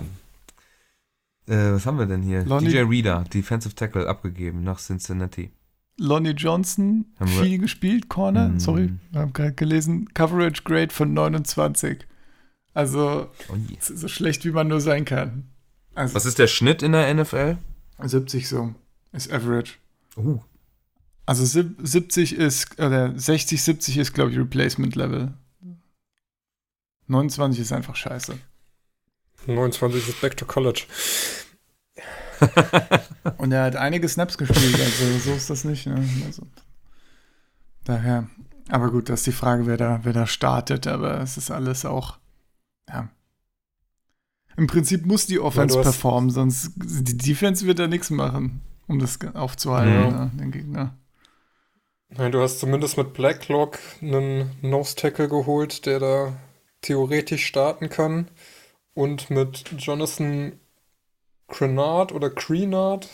Äh, was haben wir denn hier? Lonnie- DJ Reader, Defensive Tackle, abgegeben nach Cincinnati. Lonnie Johnson, viel gespielt, Corner. Mm. Sorry, wir haben gerade gelesen. Coverage Grade von 29. Also Oh je. so schlecht, wie man nur sein kann. Also Was ist der Schnitt in der NFL? 70 so ist Average. Uh. Also sieb- 70 ist, oder 60, 70 ist, glaube ich, Replacement Level. 29 ist einfach scheiße. 29 ist Back to College. [LAUGHS] Und er hat einige Snaps gespielt, also so ist das nicht. Ne? Also, daher. Aber gut, das ist die Frage, wer da, wer da startet, aber es ist alles auch, ja, Im Prinzip muss die Offense ja, performen, sonst die Defense wird da nichts machen, um das aufzuhalten, ja. ne, den Gegner. Nein, du hast zumindest mit Blacklock einen Nose Tackle geholt, der da theoretisch starten kann. Und mit Jonathan Crenard oder Creenard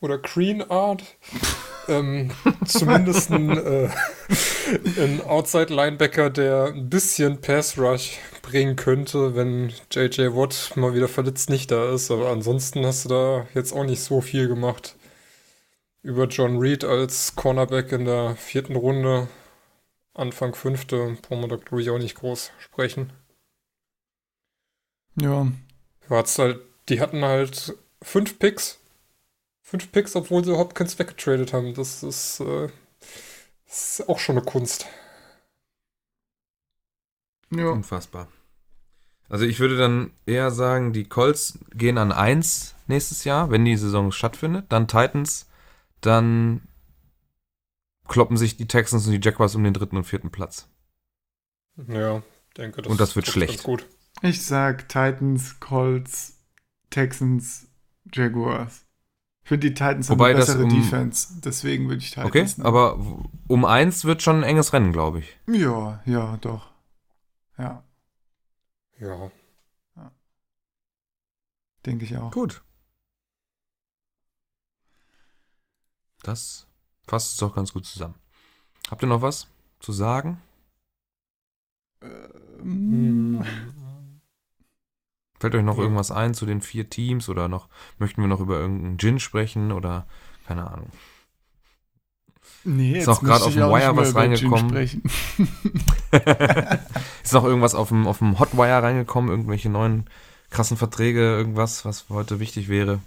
oder Creenard [LAUGHS] ähm, zumindest ein, äh, ein Outside-Linebacker, der ein bisschen Pass-Rush bringen könnte, wenn JJ Watt mal wieder verletzt nicht da ist. Aber ansonsten hast du da jetzt auch nicht so viel gemacht. Über John Reed als Cornerback in der vierten Runde, Anfang fünfte, brauchen wir da glaube ich auch nicht groß sprechen. Ja. Halt, die hatten halt fünf Picks Fünf Picks, obwohl sie Hopkins weggetradet haben. Das ist, äh, das ist auch schon eine Kunst. Ja. Unfassbar. Also ich würde dann eher sagen, die Colts gehen an 1 nächstes Jahr, wenn die Saison stattfindet. Dann Titans, dann kloppen sich die Texans und die Jaguars um den dritten und vierten Platz. Ja, denke das. Und das wird schlecht. Gut. Ich sag Titans, Colts, Texans, Jaguars. Ich finde, die Titans Wobei haben eine bessere um, Defense. Deswegen würde ich Titans Okay, nehmen. aber um eins wird schon ein enges Rennen, glaube ich. Ja, ja, doch. Ja. Ja. ja. Denke ich auch. Gut. Das fasst es doch ganz gut zusammen. Habt ihr noch was zu sagen? Ähm, Fällt euch noch ja. irgendwas ein zu den vier Teams oder noch möchten wir noch über irgendeinen Gin sprechen oder keine Ahnung? Nee, ist auch gerade auf dem Wire was reingekommen. [LAUGHS] ist noch irgendwas auf dem, auf dem Hotwire reingekommen, irgendwelche neuen krassen Verträge, irgendwas, was heute wichtig wäre?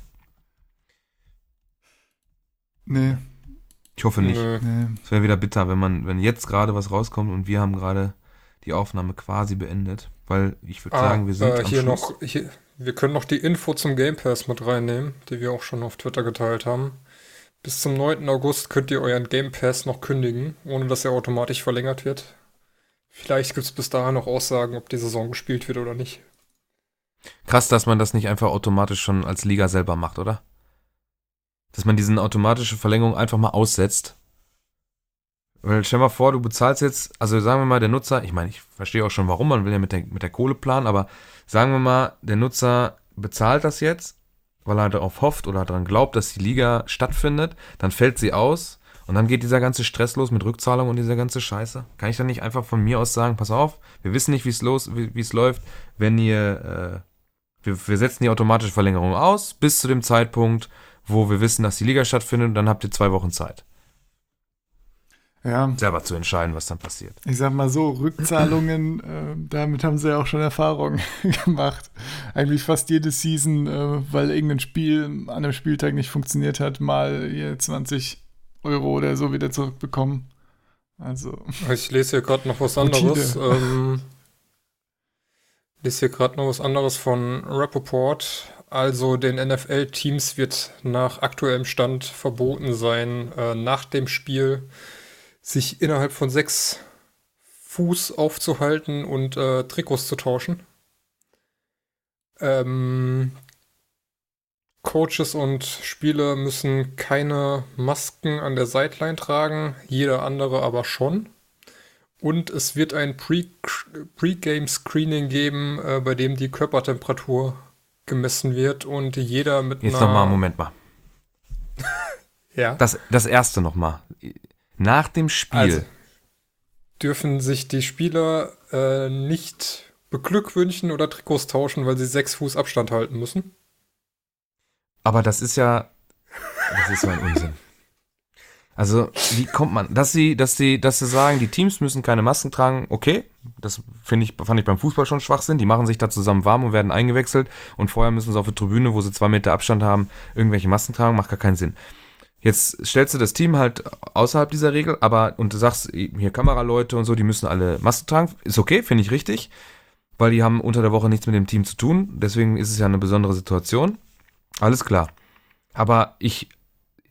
Nee. Ich hoffe nicht. Es nee. wäre wieder bitter, wenn man, wenn jetzt gerade was rauskommt und wir haben gerade die Aufnahme quasi beendet, weil ich würde ah, sagen, wir sind äh, hier noch hier, wir können noch die Info zum Game Pass mit reinnehmen, die wir auch schon auf Twitter geteilt haben. Bis zum 9. August könnt ihr euren Game Pass noch kündigen, ohne dass er automatisch verlängert wird. Vielleicht gibt es bis dahin noch Aussagen, ob die Saison gespielt wird oder nicht. Krass, dass man das nicht einfach automatisch schon als Liga selber macht, oder? Dass man diese automatische Verlängerung einfach mal aussetzt weil stell mal vor, du bezahlst jetzt, also sagen wir mal, der Nutzer, ich meine, ich verstehe auch schon, warum, man will ja mit der, mit der Kohle planen, aber sagen wir mal, der Nutzer bezahlt das jetzt, weil er darauf hofft oder daran glaubt, dass die Liga stattfindet, dann fällt sie aus und dann geht dieser ganze Stress los mit Rückzahlung und dieser ganze Scheiße. Kann ich dann nicht einfach von mir aus sagen, pass auf, wir wissen nicht, wie es los, wie es läuft, wenn ihr, äh, wir, wir setzen die automatische Verlängerung aus, bis zu dem Zeitpunkt, wo wir wissen, dass die Liga stattfindet und dann habt ihr zwei Wochen Zeit ja. selber zu entscheiden, was dann passiert. Ich sag mal so, Rückzahlungen, äh, damit haben sie ja auch schon Erfahrungen [LAUGHS] gemacht. Eigentlich fast jede Season, äh, weil irgendein Spiel an einem Spieltag nicht funktioniert hat, mal hier 20 Euro oder so wieder zurückbekommen. Also. Ich lese hier gerade noch was anderes. Ähm, lese hier gerade noch was anderes von Rappaport. Also den NFL-Teams wird nach aktuellem Stand verboten sein, äh, nach dem Spiel sich innerhalb von sechs Fuß aufzuhalten und äh, Trikots zu tauschen. Ähm, Coaches und Spieler müssen keine Masken an der Sideline tragen, jeder andere aber schon. Und es wird ein Pre-Game-Screening geben, äh, bei dem die Körpertemperatur gemessen wird und jeder mit Jetzt nochmal, Moment mal. [LAUGHS] ja. Das, das erste nochmal. Nach dem Spiel. Also, dürfen sich die Spieler äh, nicht beglückwünschen oder Trikots tauschen, weil sie sechs Fuß Abstand halten müssen. Aber das ist ja. Das ist so ein Unsinn. Also, wie kommt man, dass sie, dass sie, dass sie sagen, die Teams müssen keine Masken tragen, okay, das finde ich, fand ich beim Fußball schon Schwachsinn. Die machen sich da zusammen warm und werden eingewechselt und vorher müssen sie auf der Tribüne, wo sie zwei Meter Abstand haben, irgendwelche Masken tragen, macht gar keinen Sinn. Jetzt stellst du das Team halt außerhalb dieser Regel, aber und du sagst, hier Kameraleute und so, die müssen alle Masken tragen. Ist okay, finde ich richtig, weil die haben unter der Woche nichts mit dem Team zu tun. Deswegen ist es ja eine besondere Situation. Alles klar. Aber ich,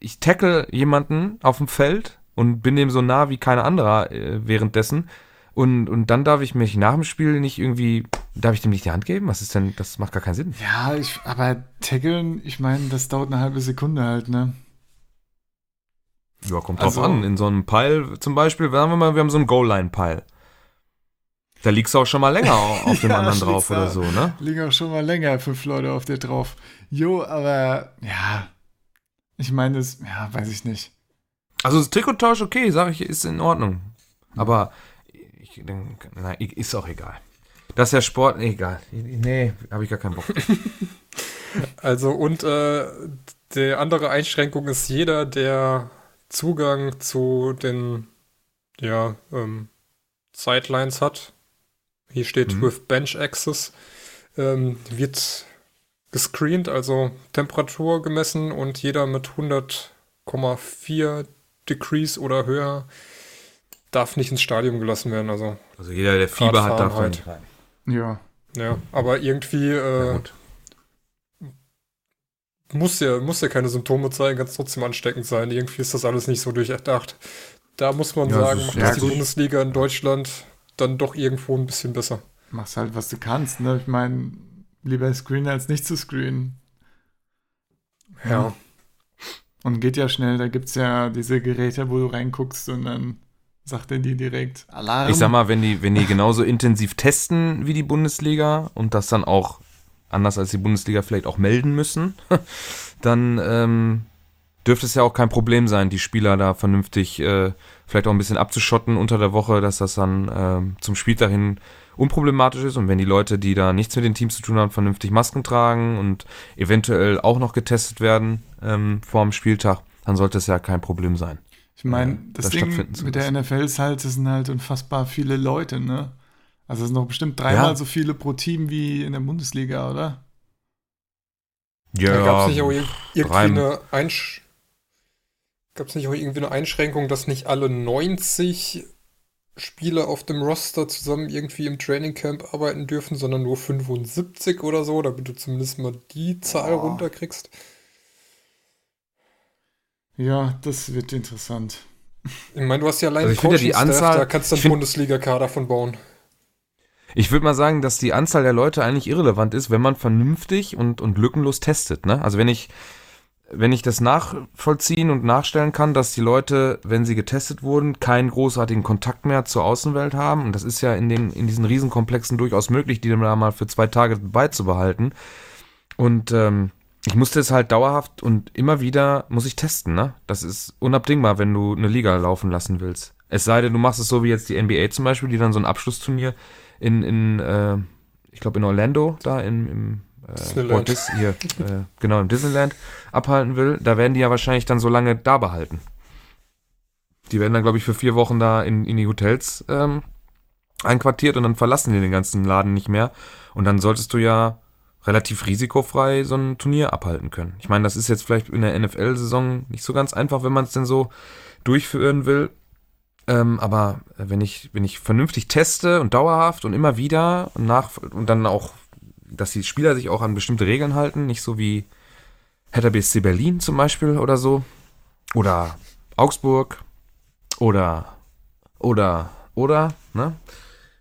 ich tackle jemanden auf dem Feld und bin dem so nah wie kein anderer äh, währenddessen. Und, und dann darf ich mich nach dem Spiel nicht irgendwie darf ich dem nicht die Hand geben? Was ist denn, das macht gar keinen Sinn. Ja, ich, aber tackeln, ich meine, das dauert eine halbe Sekunde halt, ne? Ja, kommt drauf Also- an. In so einem Pile zum Beispiel, sagen wir mal, wir haben so einen Goal-Line-Pile. Da liegst du auch schon mal länger [LAUGHS] auf dem Ja, anderen drauf oder so, ne? Liegen auch schon mal länger fünf Leute auf dir drauf. Jo, aber ja, ich meine, das, ja, weiß ich nicht. Also das Trikottausch, okay, sage ich, ist in Ordnung. Aber ich, dann, nein, ist auch egal. Das ist ja Sport, nee, egal. Nee, habe ich gar keinen Bock. [LAUGHS] Also und äh, die andere Einschränkung ist jeder, der Zugang zu den ja, ähm, Sidelines hat. Hier steht Mhm. with Bench Access. Ähm, wird gescreent, also Temperatur gemessen und jeder mit 100,4 Degrees oder höher darf nicht ins Stadion gelassen werden. Also Also jeder, der Fieber hat, darf nicht rein. Ja, ja, aber irgendwie äh. Muss ja, muss ja keine Symptome zeigen, kann es trotzdem ansteckend sein. Irgendwie ist das alles nicht so durchdacht. Da muss man Ja, sagen, das ist- macht ja, das die gut. Bundesliga in Deutschland dann doch irgendwo ein bisschen besser. machst halt, was du kannst, ne? Ich meine, lieber screenen als nicht zu screenen. Ja. Und geht ja schnell, da gibt's ja diese Geräte, wo du reinguckst und dann sagt er die direkt Alarm. Ich sag mal, wenn die, wenn die genauso intensiv testen wie die Bundesliga und das dann auch anders als die Bundesliga vielleicht auch melden müssen, [LAUGHS] dann ähm, dürfte es ja auch kein Problem sein, die Spieler da vernünftig äh, vielleicht auch ein bisschen abzuschotten unter der Woche, dass das dann ähm, zum Spieltag hin unproblematisch ist und wenn die Leute, die da nichts mit den Teams zu tun haben, vernünftig Masken tragen und eventuell auch noch getestet werden ähm, vor dem Spieltag, dann sollte es ja kein Problem sein. Ich meine, äh, das das Ding mit der. NFL ist halt, es sind halt unfassbar viele Leute, ne? Also es sind noch bestimmt dreimal Ja. so viele pro Team wie in der Bundesliga, oder? Ja, Da gab es nicht auch ir- irgendwie rein- eine Einsch Gab's nicht auch irgendwie eine Einschränkung, dass nicht alle 90 Spieler auf dem Roster zusammen irgendwie im Trainingcamp arbeiten dürfen, sondern nur 75 oder so, damit du zumindest mal die Zahl Boah. runterkriegst? Ja, das wird interessant. Ich meine, du hast ja allein Also ich finde ja die Anzahl- da kannst du einen Bundesliga-Kader von bauen. Ich würde mal sagen, dass die Anzahl der Leute eigentlich irrelevant ist, wenn man vernünftig und, und lückenlos testet. Ne? Also wenn ich, wenn ich das nachvollziehen und nachstellen kann, dass die Leute, wenn sie getestet wurden, keinen großartigen Kontakt mehr zur Außenwelt haben, und das ist ja in, den, in diesen Riesenkomplexen durchaus möglich, die dann da mal für zwei Tage beizubehalten. Und ähm, ich musste es halt dauerhaft und immer wieder muss ich testen, ne? Das ist unabdingbar, wenn du eine Liga laufen lassen willst. Es sei denn, du machst es so wie jetzt die NBA zum Beispiel, die dann so ein Abschlussturnier in, in äh, ich glaube in Orlando, da in, im äh, Dis hier, äh, genau, im Disneyland abhalten will, da werden die ja wahrscheinlich dann so lange da behalten. Die werden dann, glaube ich, für vier Wochen da in, in die Hotels ähm, einquartiert und dann verlassen die den ganzen Laden nicht mehr. Und dann solltest du ja relativ risikofrei so ein Turnier abhalten können. Ich meine, das ist jetzt vielleicht in der NFL-Saison nicht so ganz einfach, wenn man es denn so durchführen will. Ähm, aber wenn ich, wenn ich vernünftig teste und dauerhaft und immer wieder und nach und dann auch, dass die Spieler sich auch an bestimmte Regeln halten, nicht so wie Hertha BSC Berlin zum Beispiel oder so. Oder Augsburg oder oder oder, ne?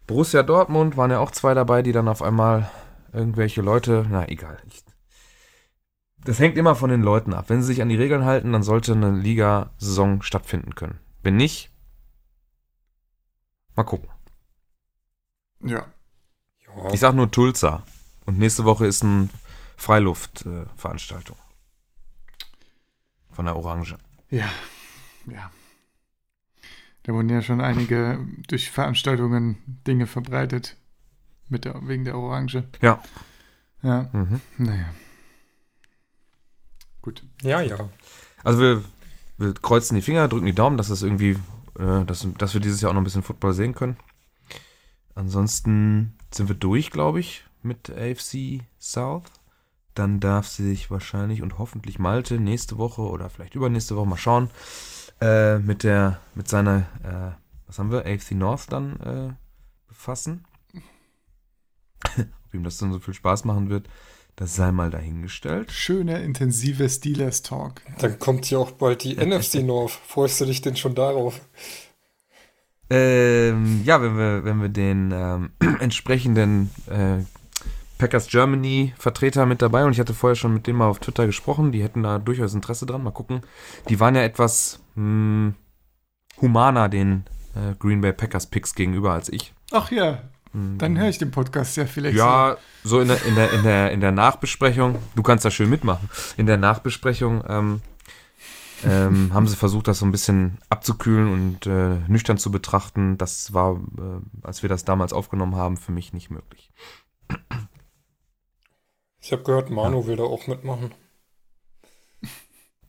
Borussia Dortmund waren ja auch zwei dabei, die dann auf einmal irgendwelche Leute, na egal. Ich, das hängt immer von den Leuten ab. Wenn sie sich an die Regeln halten, dann sollte eine Liga-Saison stattfinden können. Wenn nicht, mal gucken. Ja. Ja. Ich sag nur Tulsa. Und nächste Woche ist eine Freiluftveranstaltung. Von der Orange. Ja. Ja. Da wurden ja schon einige durch Veranstaltungen Dinge verbreitet. Mit der, wegen der Orange. Ja. Ja, Mhm. naja. Gut. ja, ja. Also wir, wir kreuzen die Finger, drücken die Daumen, dass das irgendwie, äh, dass, dass wir dieses Jahr auch noch ein bisschen Football sehen können. Ansonsten sind wir durch, glaube ich, mit AFC South. Dann darf sich wahrscheinlich und hoffentlich Malte nächste Woche oder vielleicht übernächste Woche mal schauen, äh, mit der, mit seiner, äh, was haben wir, AFC North dann äh, befassen. [LAUGHS] Ob ihm das dann so viel Spaß machen wird, das sei mal dahingestellt. Schöner, intensiver Steelers-Talk. Dann kommt ja auch bald die [LAUGHS] NFC North. Freust du dich denn schon darauf? Ähm, ja, wenn wir, wenn wir den ähm, [CLEARS THROAT] entsprechenden äh, Packers Germany Vertreter mit dabei und ich hatte vorher schon mit denen mal auf Twitter gesprochen, die hätten da durchaus Interesse dran. Mal gucken. Die waren ja etwas mh, hm, humaner den äh, Green Bay Packers Picks gegenüber als ich. Ach ja, dann höre ich den Podcast ja vielleicht. Ja, so in der, in der, in der, in der Nachbesprechung, du kannst da schön mitmachen. In der Nachbesprechung ähm, ähm, [LAUGHS] haben sie versucht, das so ein bisschen abzukühlen und äh, nüchtern zu betrachten. Das war, äh, als wir das damals aufgenommen haben, für mich nicht möglich. Ich habe gehört, Manu ja. will da auch mitmachen.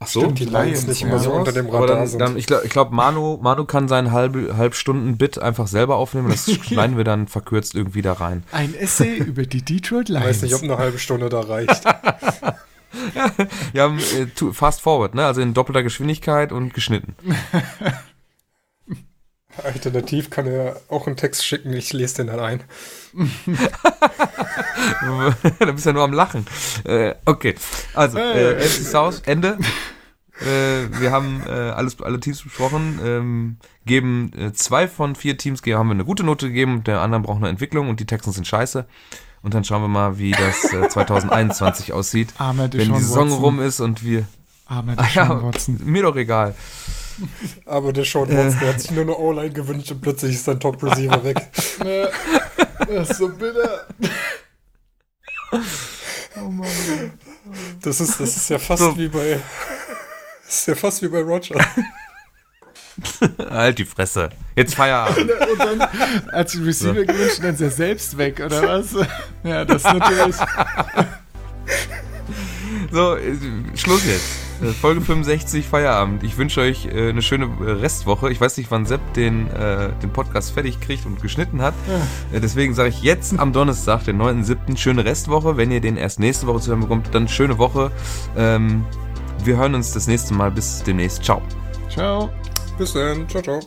Ach so, Stimmt, die Lions nicht immer so unter dem Radar dann, sind. Dann, ich glaube, ich glaub, Manu, Manu kann seinen halb, Halbstunden-Bit einfach selber aufnehmen. Das [LAUGHS] schneiden wir dann verkürzt irgendwie da rein. Ein Essay [LAUGHS] über die Detroit Lions. Ich weiß nicht, ob eine halbe Stunde da reicht. [LAUGHS] ja, äh, fast forward, ne? Also in doppelter Geschwindigkeit und geschnitten. Alternativ kann er auch einen Text schicken, ich lese den dann ein. [LAUGHS] da bist du ja nur am Lachen. Äh, okay, also, äh, NFC South, Ende. Äh, wir haben äh, alles, alle Teams besprochen, ähm, geben äh, zwei von vier Teams, haben wir eine gute Note gegeben, der anderen braucht eine Entwicklung und die Texans sind scheiße. Und dann schauen wir mal, wie das 2021 äh, [LAUGHS] aussieht, wenn die Saison Watson. rum ist und wir... Armer ah, ja, Watson. Mir doch egal. [LAUGHS] Aber der Sean Watson, der hat sich nur eine O-Line gewünscht und plötzlich ist sein Top-Receiver weg. [LAUGHS] das ist so bitter. Oh Mann. Das ist, das ist ja fast so. wie bei. Das ist ja fast wie bei Roger. halt die Fresse. Jetzt Feierabend. [LAUGHS] Und dann hat sich Receiver so. gewünscht und dann ist er selbst weg, oder was? Ja, das ist natürlich. So, äh, Schluss jetzt. Äh, Folge 65, Feierabend. Ich wünsche euch äh, eine schöne Restwoche. Ich weiß nicht, wann Sepp den, äh, den Podcast fertig kriegt und geschnitten hat. Ja. Äh, deswegen sage ich jetzt am Donnerstag, den 9.7., schöne Restwoche. Wenn ihr den erst nächste Woche zu hören bekommt, dann schöne Woche. Ähm, wir hören uns das nächste Mal. Bis demnächst. Ciao. Ciao. Bis dann. Ciao, ciao.